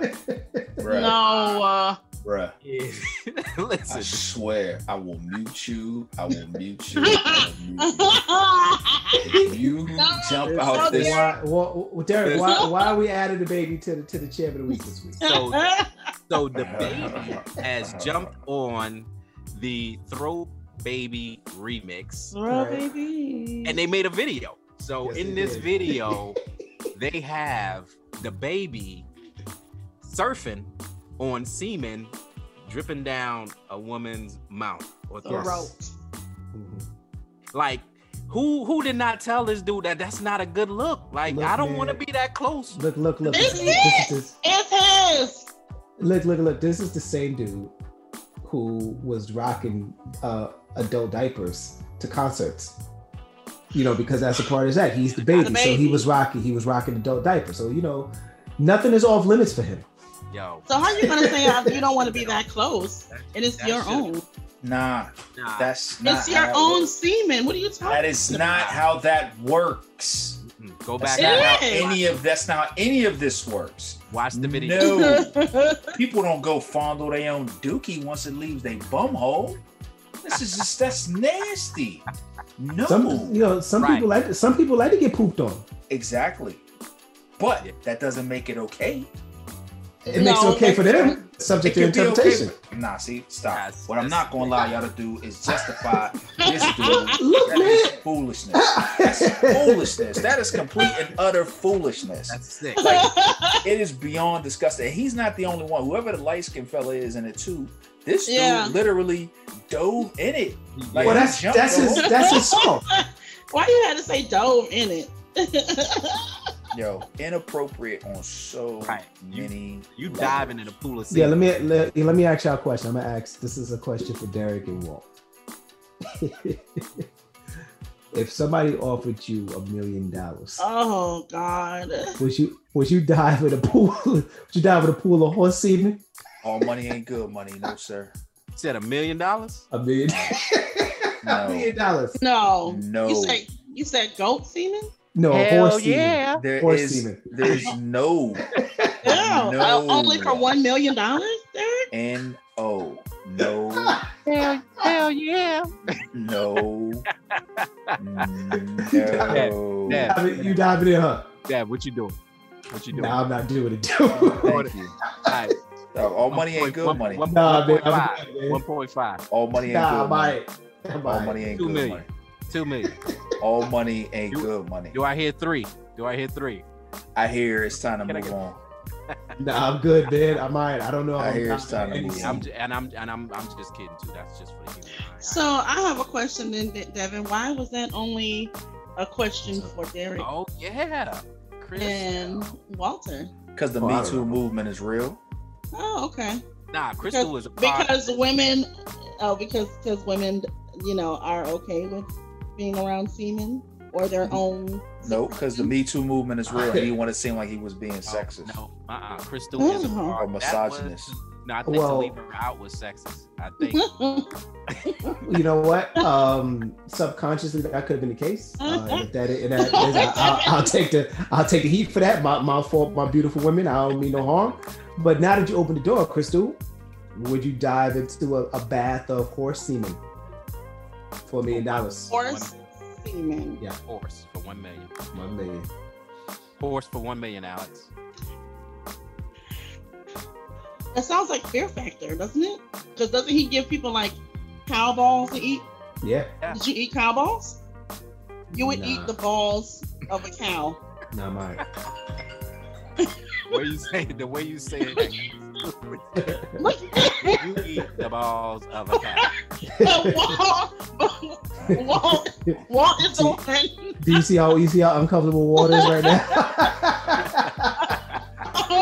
bruh, no. Uh, bruh. is. I listen, swear, I will mute you. I will mute you. I will mute you. If you jump so out this, Why, why, why- Derek, why, why are we adding DaBaby to the to the champ of the week this week? so so the baby has jumped on the Throat Baby remix Throw Right. baby. and they made a video so Yes, in this did. video they have DaBaby surfing on semen dripping down a woman's mouth or throat. throat. Mhm. like who who did not tell this dude that that's not a good look like Look, i don't want to be that close Look, look, look. This This, is this is It's his. look, look, look. This is the same dude who was rocking uh, adult diapers to concerts. You know, because that's a part of his act. He's DaBaby, The so he was rocking. He was rocking adult diaper. So you know, nothing is off limits for him. Yo, So how are you gonna say you don't want to be that close and it's That your shit- own? Nah, nah. that's not. It's your how it own works. semen. What are you talking? That is not how that works. Go That's back not It any of that's not how any of this works. watch the video. No, people don't go fondle their own dookie once it leaves their bum hole. This is just that's nasty. No, Some you know, some Right. people like some people like to get pooped on. exactly. But that doesn't make it okay. It makes it No, okay for them, subject to It interpretation. okay. Nah, see, stop. That's- what I'm not gonna allow y'all to do is justify this dude. Look, That is man. foolishness. That's foolishness. That is complete and utter foolishness. That's sick. It is beyond disgusting. And He's not the only one. Whoever the light skinned fella is in it too. This dude literally dove in it. Like, Well, that's that's his whole- that's his song. Why you had to say dove in it? Yo, inappropriate on so Right. You- many. You levels. diving in a pool of Yeah, let me let, let me ask y'all a question. I'm gonna ask. This is a question for Derek and Walt. if somebody offered you a million dollars, Oh God. would you would you dive in a pool? Would you dive in a pool of horse semen? All money ain't good money, no sir. You said a million dollars? A million, No. a million dollars. No. No. You said you said goat semen? No, a Hell horse semen. yeah. There Horse is semen. there's no Yeah. No. Uh, only for one million dollars, Derek? N O. No, Hell, hell yeah. no, no. Yeah. I mean, you diving in, huh? Dad, what you doing? What you doing? Nah, I'm not doing it. dude. Thank you. All right. No, all money ain't good money. Nah, 1.5. I'm good, man. 1.5. All money ain't good I'm money. All money ain't good million. money. Two million. All money ain't You- good money. Do I hear three? Do I hear three? I hear it's time to Can move on. Nah, I'm good, man. I'm alright. I don't know. I hear it's time to move on. I'm and I'm and I'm I'm just kidding too. That's just for the human. mind. So I have a question then, Devin. Why was that only a question for Derek Oh yeah, Chris. and Walter? Because the Oh, Me Too movement is real. Oh, okay. Nah, Crystal was a. Because women, oh, because because women, you know, are okay with being around semen or their own. No, because the Me Too movement is real. He didn't want to seem like he was being sexist No, uh, uh Crystal is a part. or That misogynist. was- No, I think Well- to leave her out was sexist. I think. you know what? Um, subconsciously, that could have been the case. Uh, if that, and that is, I, I'll, I'll take the I'll take the heat for that. My my fault, my beautiful women. I don't mean no harm. But now that you open the door, Crystal, would you dive into a, a bath of horse semen for a million dollars? Horse semen. Yeah. Horse for one million. One million. Horse for one million, Alex. That sounds like Fear Factor, doesn't it? Because doesn't he give people like cow balls to eat? Yeah. Did you eat cow balls? You would Nah. eat the balls of a cow. Not mine. what way you say the way you say it. Look, you eat the balls of a cow. Walt, Walt, Walt is the. Do you see how you see how uncomfortable water is right now?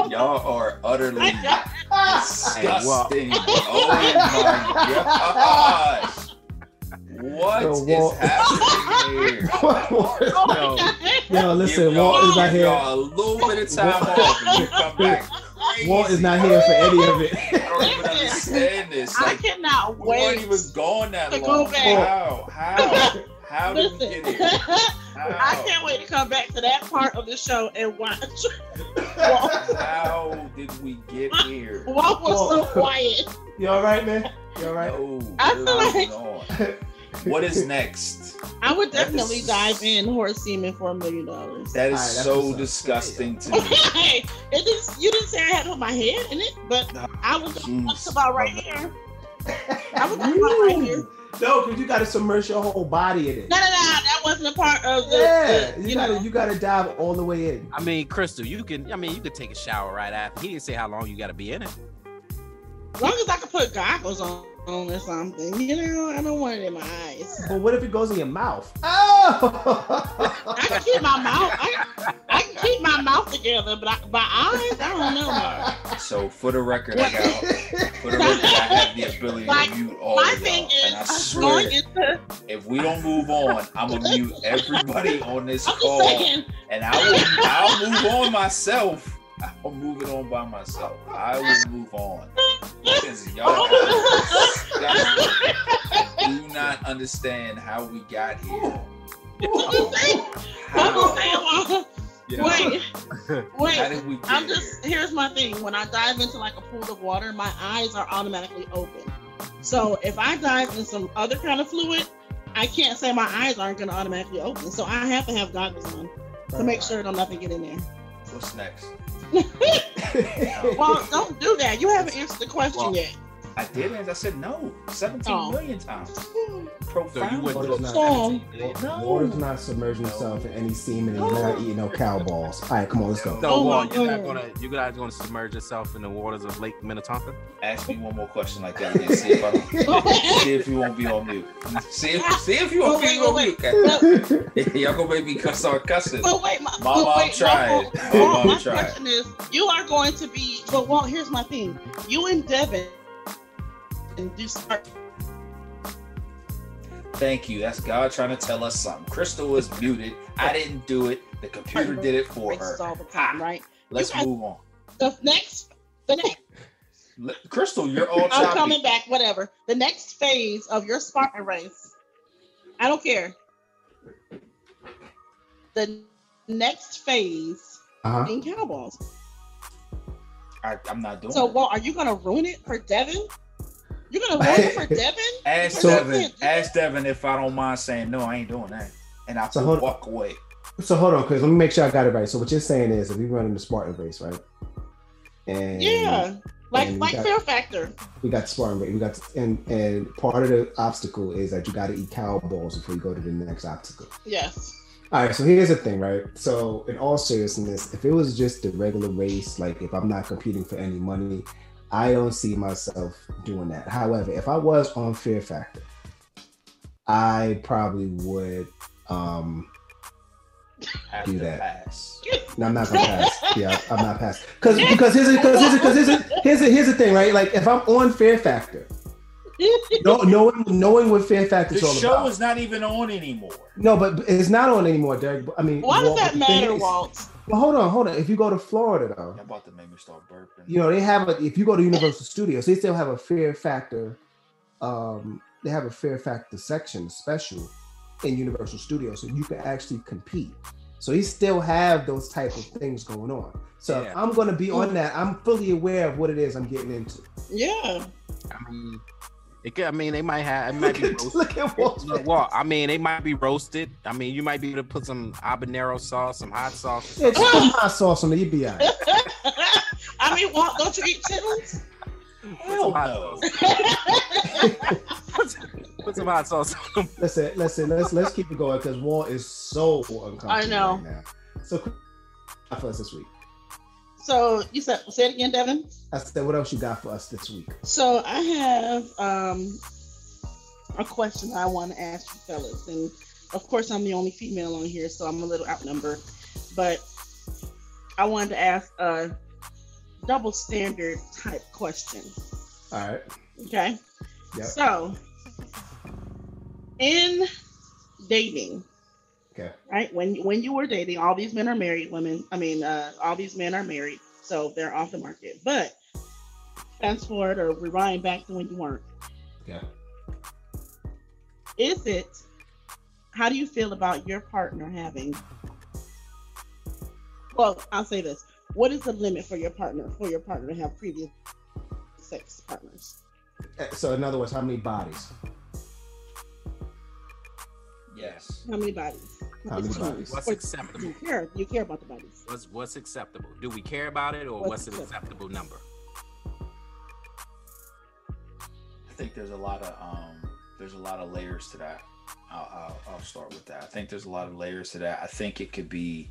Y'all are utterly disgusting. oh my gosh. What Yo, is Walt- happening here? Oh, Yo, Yo, listen, Give y'all- Walt is not here. y'all a little bit of time off and you come back. Crazy. Walt is not here for any of it. I don't even understand this. I Like, cannot we weren't wait. even gone that to go long. back. How? How? How did we get here? I can't wait to come back to that part of the show and watch. Walt, How did we get here? Walt was so quiet. You all right, man? You all right? No, I feel like- on. What is next? I would definitely That's- dive in horse semen for a million dollars. That is Alright, that's so disgusting to me. Okay, it is, you didn't say I had to put my head in it, but I was Jeez. that's about right here. I was about right here. No, because you got to submerge your whole body in it. No, no, no, that wasn't a part of the. Yeah, the- you, you gotta know. you gotta dive all the way in. I mean, Crystal, you can. I mean, you could take a shower right after. He didn't say how long you got to be in it. As long as I can put goggles on, on or something, you know, I don't want it in my eyes. But what if it goes in your mouth? Oh! I can keep my mouth. I, I can keep my mouth together, but I, my eyes, I don't know. Man. So for the record, I got for the record, I have the ability Like, to mute all My of y'all, and I is, I'm going swear, into. if we don't move on, I'm gonna mute everybody on this I'm call, saying. and I will. I'll move on myself. I'll move it on by myself. I will move on y'all, y'all do not understand how we got here. I'm just saying. I'm How? Yeah. Wait, wait. did we get I'm here? just here's my thing. When I dive into like a pool of water, my eyes are automatically open. So if I dive in some other kind of fluid, I can't say my eyes aren't gonna automatically open. So I have to have goggles on to make sure don't nothing get in there. What's next? Well, don't do that. You haven't answered the question Well, yet. I did, and I said no 17 Oh. million times. So you Profound. Water's not- No. Water's not submerging itself in any semen, and you're not eating no cow balls. All right, come on, let's go. So, Oh my you're not gonna you're not gonna submerge yourself in the waters of Lake Minnetonka? Ask me one more question like that and see if I see if you won't be on mute. See if see if you won't be on wait, mute. okay? Y'all gonna make me cuss- start cussing. But wait, my, Mama, but I'm trying. My, Mama, Walt, I'm my trying. question is, you are going to be. But Walt, here's my thing. You and Devin and do start. Thank you. That's God trying to tell us something. Crystal is muted. I didn't do it. The computer did it for her. races all the time, right? Let's You guys- move on. The next, the next. Crystal, you're all I'm coming back. Whatever. The next phase of your Spartan race. I don't care. The next phase Uh-huh. in cowballs. I, I'm not doing So, it. Walt, are you gonna ruin it for Devin? You're gonna ruin it for Devin? Ask So- Devin. Ask Devin if I don't mind saying no. I ain't doing that, and I So will hold- walk away. So hold on, Chris. Let me make sure I got it right. So what you're saying is, if we run in the Spartan race, right? And Yeah, like and like got- Fear Factor. we got the Spartan race. We got and and part of the obstacle is that you got to eat cow balls before you go to the next obstacle. Yes. All right, so here's the thing, right? So, in all seriousness, if it was just a regular race, like if I'm not competing for any money, I don't see myself doing that. However, if I was on Fear Factor, I probably would. Um, Have Do to that. pass. no, I'm not gonna pass. Yeah, I'm not passing. Because because here's because here's because here's here's here's the thing, right? Like if I'm on Fear Factor, no, knowing knowing what Fear Factor The is all about. The show about. is not even on anymore. no, but it's not on anymore, Derek. I mean, Why does Walt, that matter, is- Walt? Well, hold on, hold on. If you go to Florida, though, You're about to make me start burping. you know they have a if you go to universal studios they still have a fear factor um they have a fear factor section special in universal studios so you can actually compete so you still have those type of things going on so Yeah. i'm going to be on that i'm fully aware of what it is i'm getting into Yeah. I mean, it could, I mean, they might have. It might be roasted. look at Walt's Look, face. Well, I mean, they might be roasted. I mean, you might be able to put some habanero sauce, some hot sauce. yeah, just put hot sauce on it you'll be. I mean, Walt, don't you eat chitlins? Hell hot no. Put some hot sauce on them. listen listen let's let's keep it going because walt is so uncomfortable I know. right now so for us this week So you said say it again, Devin. i said what else you got for us this week So I have um a question I want to ask you fellas, and of course I'm the only female on here, so I'm a little outnumbered, but I wanted to ask a double standard type question. all right Okay. Yep. So in dating, okay right? When when you were dating, all these men are married women. I mean, uh, all these men are married, so they're off the market. But fast forward or rewind back to when you weren't. Yeah. Is it? How do you feel about your partner having? Well, I'll say this: What is the limit for your partner for your partner to have previous sex partners? Uh, So in other words, how many bodies? Yes. How many bodies? How many bodies? What's Or- acceptable? Do you care? Do you care about the bodies? What's what's acceptable? Do we care about it, or What's what's an acceptable? acceptable number? I think there's a lot of um, there's a lot of layers to that. I'll, I'll, I'll start with that. I think there's a lot of layers to that. I think it could be,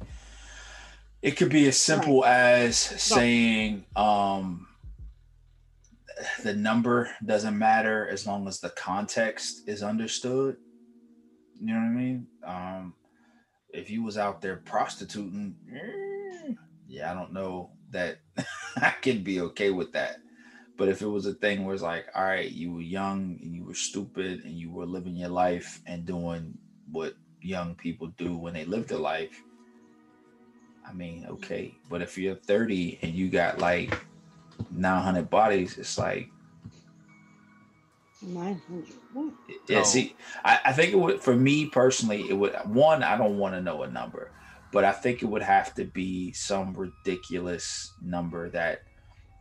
it could be as simple as saying, um, the number doesn't matter as long as the context is understood. You know what I mean? Um, if you was out there prostituting, eh, yeah, I don't know that I could be okay with that. But if it was a thing where it's like, all right, you were young and you were stupid and you were living your life and doing what young people do when they live their life, I mean, okay. But if you're 30 and you got like 900 bodies, it's like, Nine hundred. What? yeah, Oh. see, I, I think it would, for me personally, it would, one, I don't want to know a number, but I think it would have to be some ridiculous number that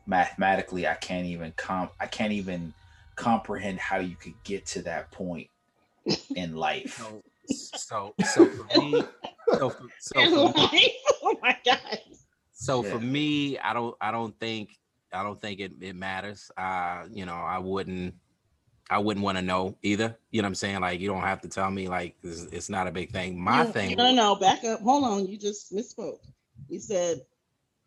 mathematically I can't even comp, I can't even comprehend how you could get to that point in life. So, so, so for me, so for, so for, oh my god. so Yeah. for me, I don't, I don't think, I don't think it, it matters. Uh, you know, I wouldn't, I wouldn't want to know either. You know what I'm saying? Like, you don't have to tell me. Like, it's, it's not a big thing. My You- thing. No, no, no, back up. Hold on. You just misspoke. You said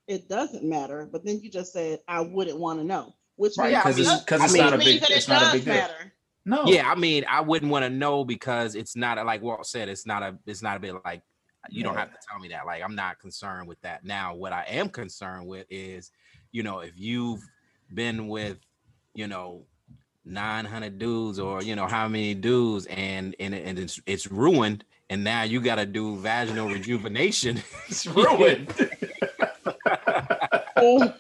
it doesn't matter, but then you just said I wouldn't want to know. Which Right, means- because it's- does- 'cause it's not a big- that it's it not a does big deal. matter. No. Yeah, I mean, I wouldn't want to know because it's not a, like Walt said. It's not a. It's not a bit like you don't have to tell me that. Like I'm not concerned with that. Now, what I am concerned with is, you know, if you've been with, you know, 900 dudes or you know how many dudes and and, and it's it's ruined and now you got to do vaginal rejuvenation It's ruined. Oh,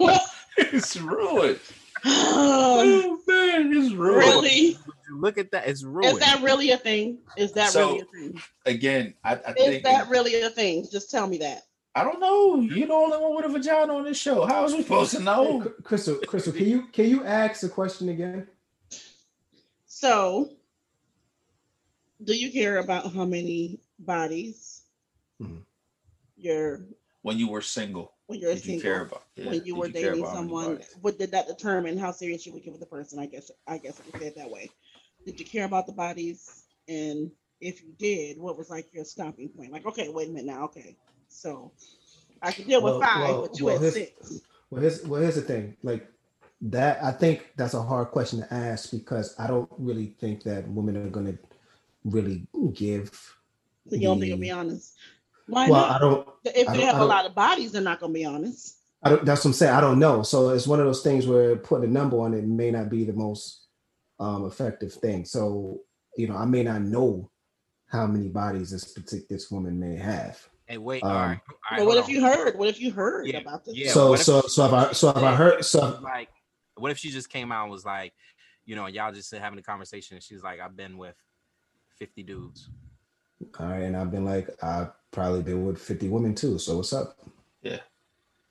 it's ruined. oh, man, it's ruined. really? look at that it's ruined Is that really a thing? Is that So, really a thing? Again, I, I Is think that really a thing? Just tell me that. I don't know. You're the only one with a vagina on this show. How was we supposed to know? Cr- Crystal, Crystal, can you can you ask the question again? So, do you care about how many bodies Mhm. your When you were single, when you're did you single, care about? yeah, when you did were care dating about how many someone, bodies? what did that determine how serious you would get with the person? I guess I guess I could say it that way. Did you care about the bodies? And if you did, what was like your stopping point? Like, okay, wait a minute now. Okay, so I could deal with Well, five, well, but you well, had here's- six. Well, here's well here's the thing. Like that, I think that's a hard question to ask because I don't really think that women are gonna really give. So you don't think you'll the- be honest? Why Well, I not? don't. If I they don't- have a lot of bodies, they're not gonna be honest. I don't. That's what I'm saying. I don't know. So it's one of those things where putting a number on it may not be the most um, effective thing. So you know, I may not know how many bodies this particular this woman may have. hey wait um, all right, all right But what if on. you heard? What if you heard Yeah, about this? yeah. so what if- so so have I so have I heard so like what if she just came out and was like you know y'all just having a conversation and she's like i've been with 50 dudes All right, and I've been like, I've probably been with 50 women too. So what's up? Yeah.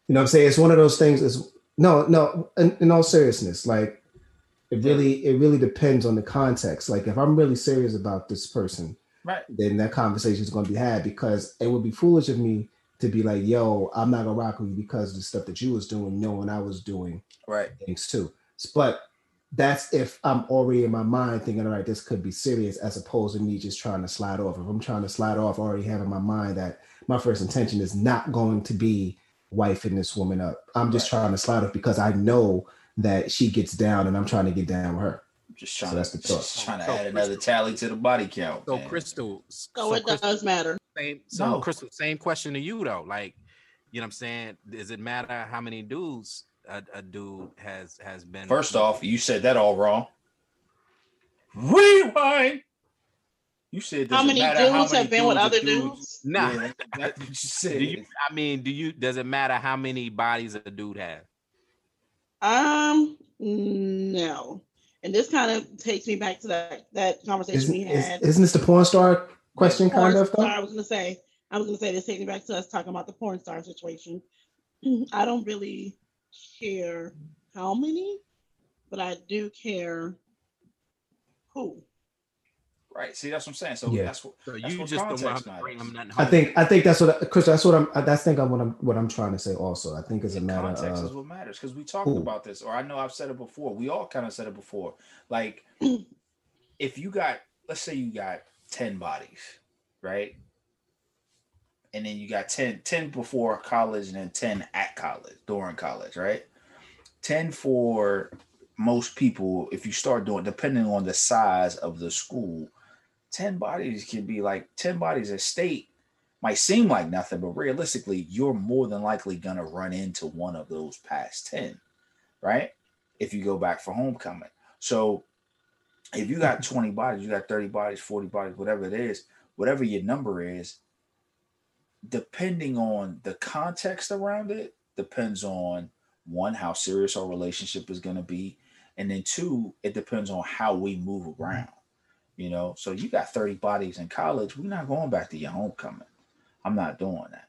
You know what I'm saying? It's one of those things. Is no, no, in, in all seriousness, like it really, it really depends on the context. Like if I'm really serious about this person, Right. then that conversation is going to be had because it would be foolish of me to be like, yo, I'm not gonna rock with you because of the stuff that you was doing, knowing I was doing Right. things too. But that's if I'm already in my mind thinking, all right, this could be serious, as opposed to me just trying to slide off. If I'm trying to slide off, already have in my mind that my first intention is not going to be wifing this woman up. I'm just Right. trying to slide off because I know that she gets down and I'm trying to get down with her. Just So trying that's to the thought. just trying to So add another Crystal- tally to the body count. so man. crystal So, it Crystal, does matter. same so No. crystal same question to you though like you know what i'm saying does it matter how many dudes a, a dude has has been First off, you said that all wrong. Rewind. You said How doesn't many matter dudes how many have been with dudes are other dudes? nah Yeah, that's what you said. do you i mean do you does it matter how many bodies a dude has Um, no. And this kind of takes me back to that that conversation Isn't, we had. isn't this the porn star question porn kind of star, though? I was gonna say, I was gonna say this takes me back to us talking about the porn star situation. I don't really care how many, but I do care who. right. See, that's what I'm saying. So Yeah. that's what so That's you what just don't want context to bring matters. them nothing I think I think that's what Chris. That's what I'm. That's think I'm what I'm what I'm trying to say. Also, I think it's a the matter context is what matters because we talked Who? about this, or I know I've said it before. We all kind of said it before. Like, if you got, let's say you got 10 bodies, right? And then you got 10, 10 before college and then 10 at college, during college, right? 10 for most people, if you start doing, depending on the size of the school, 10 bodies can be like 10 bodies at state might seem like nothing, but realistically, you're more than likely gonna run into one of those past 10. right? If you go back for homecoming. So if you got 20 bodies, you got 30 bodies, 40 bodies, whatever it is, whatever your number is, depending on the context around it, depends on one, how serious our relationship is going to be. And then two, it depends on how we move around. You know, so you got 30 bodies in college, we're not going back to your homecoming. I'm not doing that.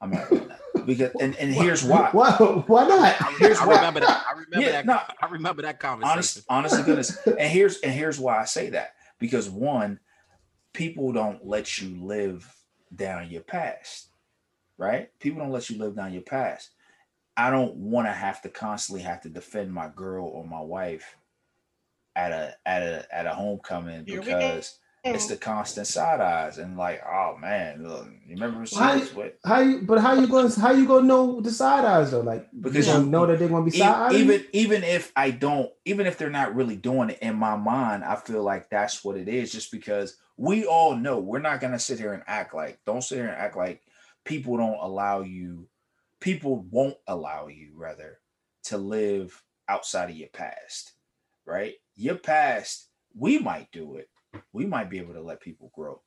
I'm not doing that. Because and, and here's why. Why? Why not? Here's I why. remember that. I remember Yeah, that. no. I remember that conversation. honest, honest to goodness. And here's and here's why I say that because one, people don't let you live down your past, right? People don't let you live down your past. I don't want to have to constantly have to defend my girl or my wife at a at a at a homecoming Here because it's the constant side eyes and like, oh man, look, you remember Why- this what How you? But how you going? How you gonna know the side eyes though? Like Because because you you- know that they're gonna be E- side eyes. even even if I don't, even if they're not really doing it in my mind, I feel like that's what it is. Just because we all know we're not gonna sit here and act like don't sit here and act like people don't allow you, people won't allow you rather to live outside of your past, right? Your past, we might do it. We might be able to let people grow.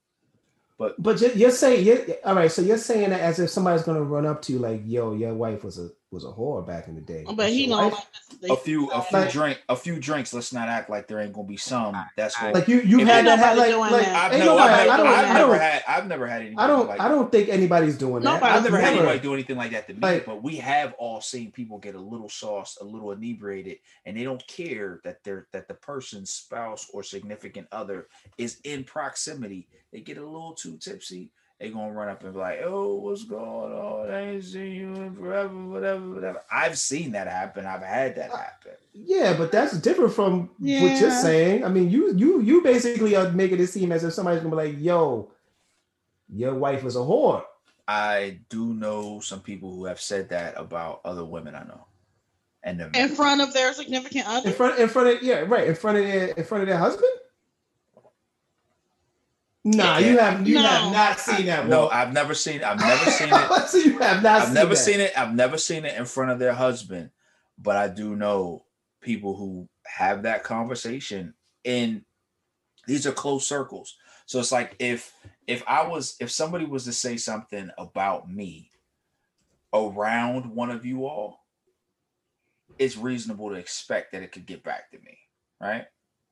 But But you're, saying, you're, all right. So you're saying that as if somebody's gonna run up to you like, "Yo, your wife was a was a whore back in the day." But he Your don't like a few a few Like- drink a few drinks. Let's not act like there ain't gonna be some. That's what like you you had that had nobody like, like. I've, ain't never, nobody- I've, I don't never, I've I never don't had I've never had anybody I don't like I don't think anybody's doing that. I've never had anybody do anything like that to me, Like- but we have all seen people get a little sauced, a little inebriated, and they don't care that they're that the person's spouse or significant other is in proximity. They get a little too tipsy. They gonna run up and be like, "Oh, what's going on? I ain't seen you in forever, whatever, whatever." I've seen that happen. I've had that uh, happen. Yeah, but that's different from what you're saying. I mean, you you you basically are making it seem as if somebody's gonna be like, "Yo, your wife was a whore." I do know some people who have said that about other women I know, and in front of their significant other. In other. front in front of yeah, right in front of their in front of their husband. Nah, you have you No. have not seen that. no, I've never seen. I've never seen it. so you have not. I've seen never that. seen it. I've never seen it in front of their husband, but I do know people who have that conversation in these are close circles. So it's like if if I was if somebody was to say something about me around one of you all, it's reasonable to expect that it could get back to me, right?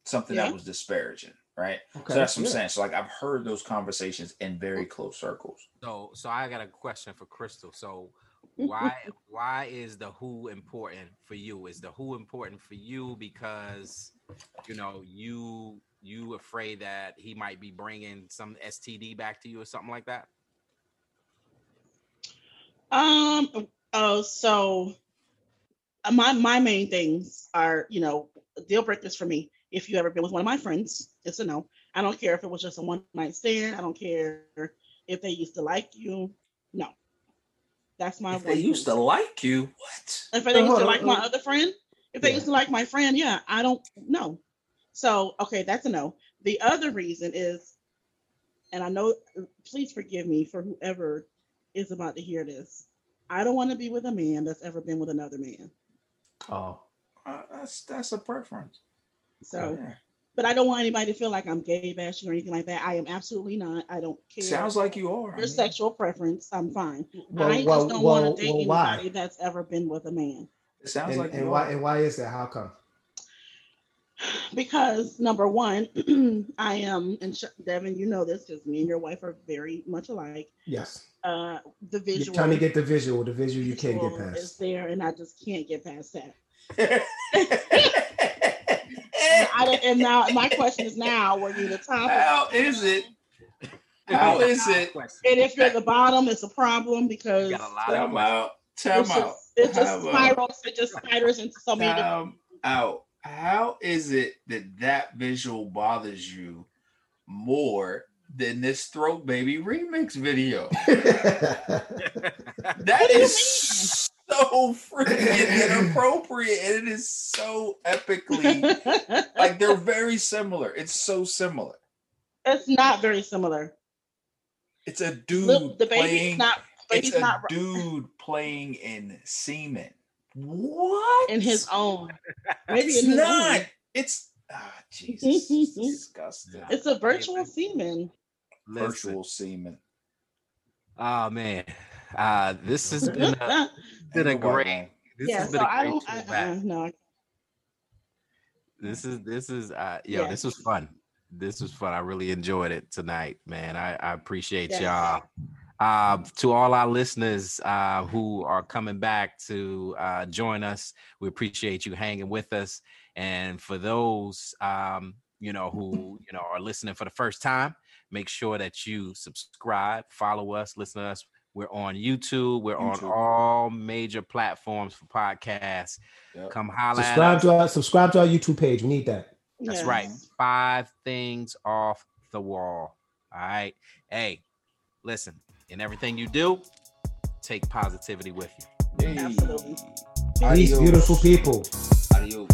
Something Yeah. that was disparaging, right? Okay, so that's what I'm yeah. saying. So like I've heard those conversations in very close circles. So, so I got a question for Crystal. So, why why is the who important for you? Is the who important for you because you know you you afraid that he might be bringing some STD back to you or something like that? Um. Oh, so uh, my my main things are, you know, deal breakers for me. If you ever been with one of my friends, it's a no. I don't care if it was just a one night stand. I don't care if they used to like you. No, that's my. If they one used to like you, what? If they used to like my uh, other friend, if they yeah. used to like my friend, yeah, I don't know. So okay, that's a no. The other reason is, and I know, please forgive me for whoever is about to hear this. I don't want to be with a man that's ever been with another man. Oh, Uh, that's that's a preference. So, Yeah. but I don't want anybody to feel like I'm gay bashing or anything like that. I am absolutely not. I don't care. Sounds like you are. I your mean, sexual preference. I'm fine. well, I just well, don't well, want to date well, why? anybody that's ever been with a man. It sounds And, like and you why are. and why is that? How come? because number one, I am, and Sh- Devin, you know this because me and your wife are very much alike. Yes, Uh, the you're visual, trying to get the visual. The visual you can't get past. is there, and I just can't get past that. And, I, don't- and now my question is now, were you the top? How is it? How is it? And if you're at the bottom, it's a problem because You got a lot of Time out. Time it's out. just, it just Time out. spirals. It just spiders into so many. Time out. How is it that that visual bothers you more than this Throat Baby remix video? That is so freaking inappropriate, and it is so epically like they're very similar. It's so similar. it's not very similar. It's a dude Look, the baby's playing. not. it's Baby's a not. dude playing in semen. What? in his own. Maybe it's in not. own. It's ah Jesus. It's disgusting. It's a virtual semen. Virtual semen. oh man, uh, this has been a, been a great. This yeah, has been so a I great don't. show I, back. uh, no, This is this is uh yo, Yeah. this was fun. This was fun. I really enjoyed it tonight, man. I, I appreciate Yes. y'all. Uh, to all our listeners uh, who are coming back to uh, join us, we appreciate you hanging with us. And for those um, you know who you know are listening for the first time, make sure that you subscribe, follow us, listen to us. We're on YouTube. We're YouTube. on all major platforms for podcasts. Yep. Come holla. Subscribe to our subscribe to our YouTube page. We need that. That's yes. right. Five things off the wall. All right. Hey, listen. In everything you do, take positivity with you. Hey. Absolutely. Beautiful people. Adios.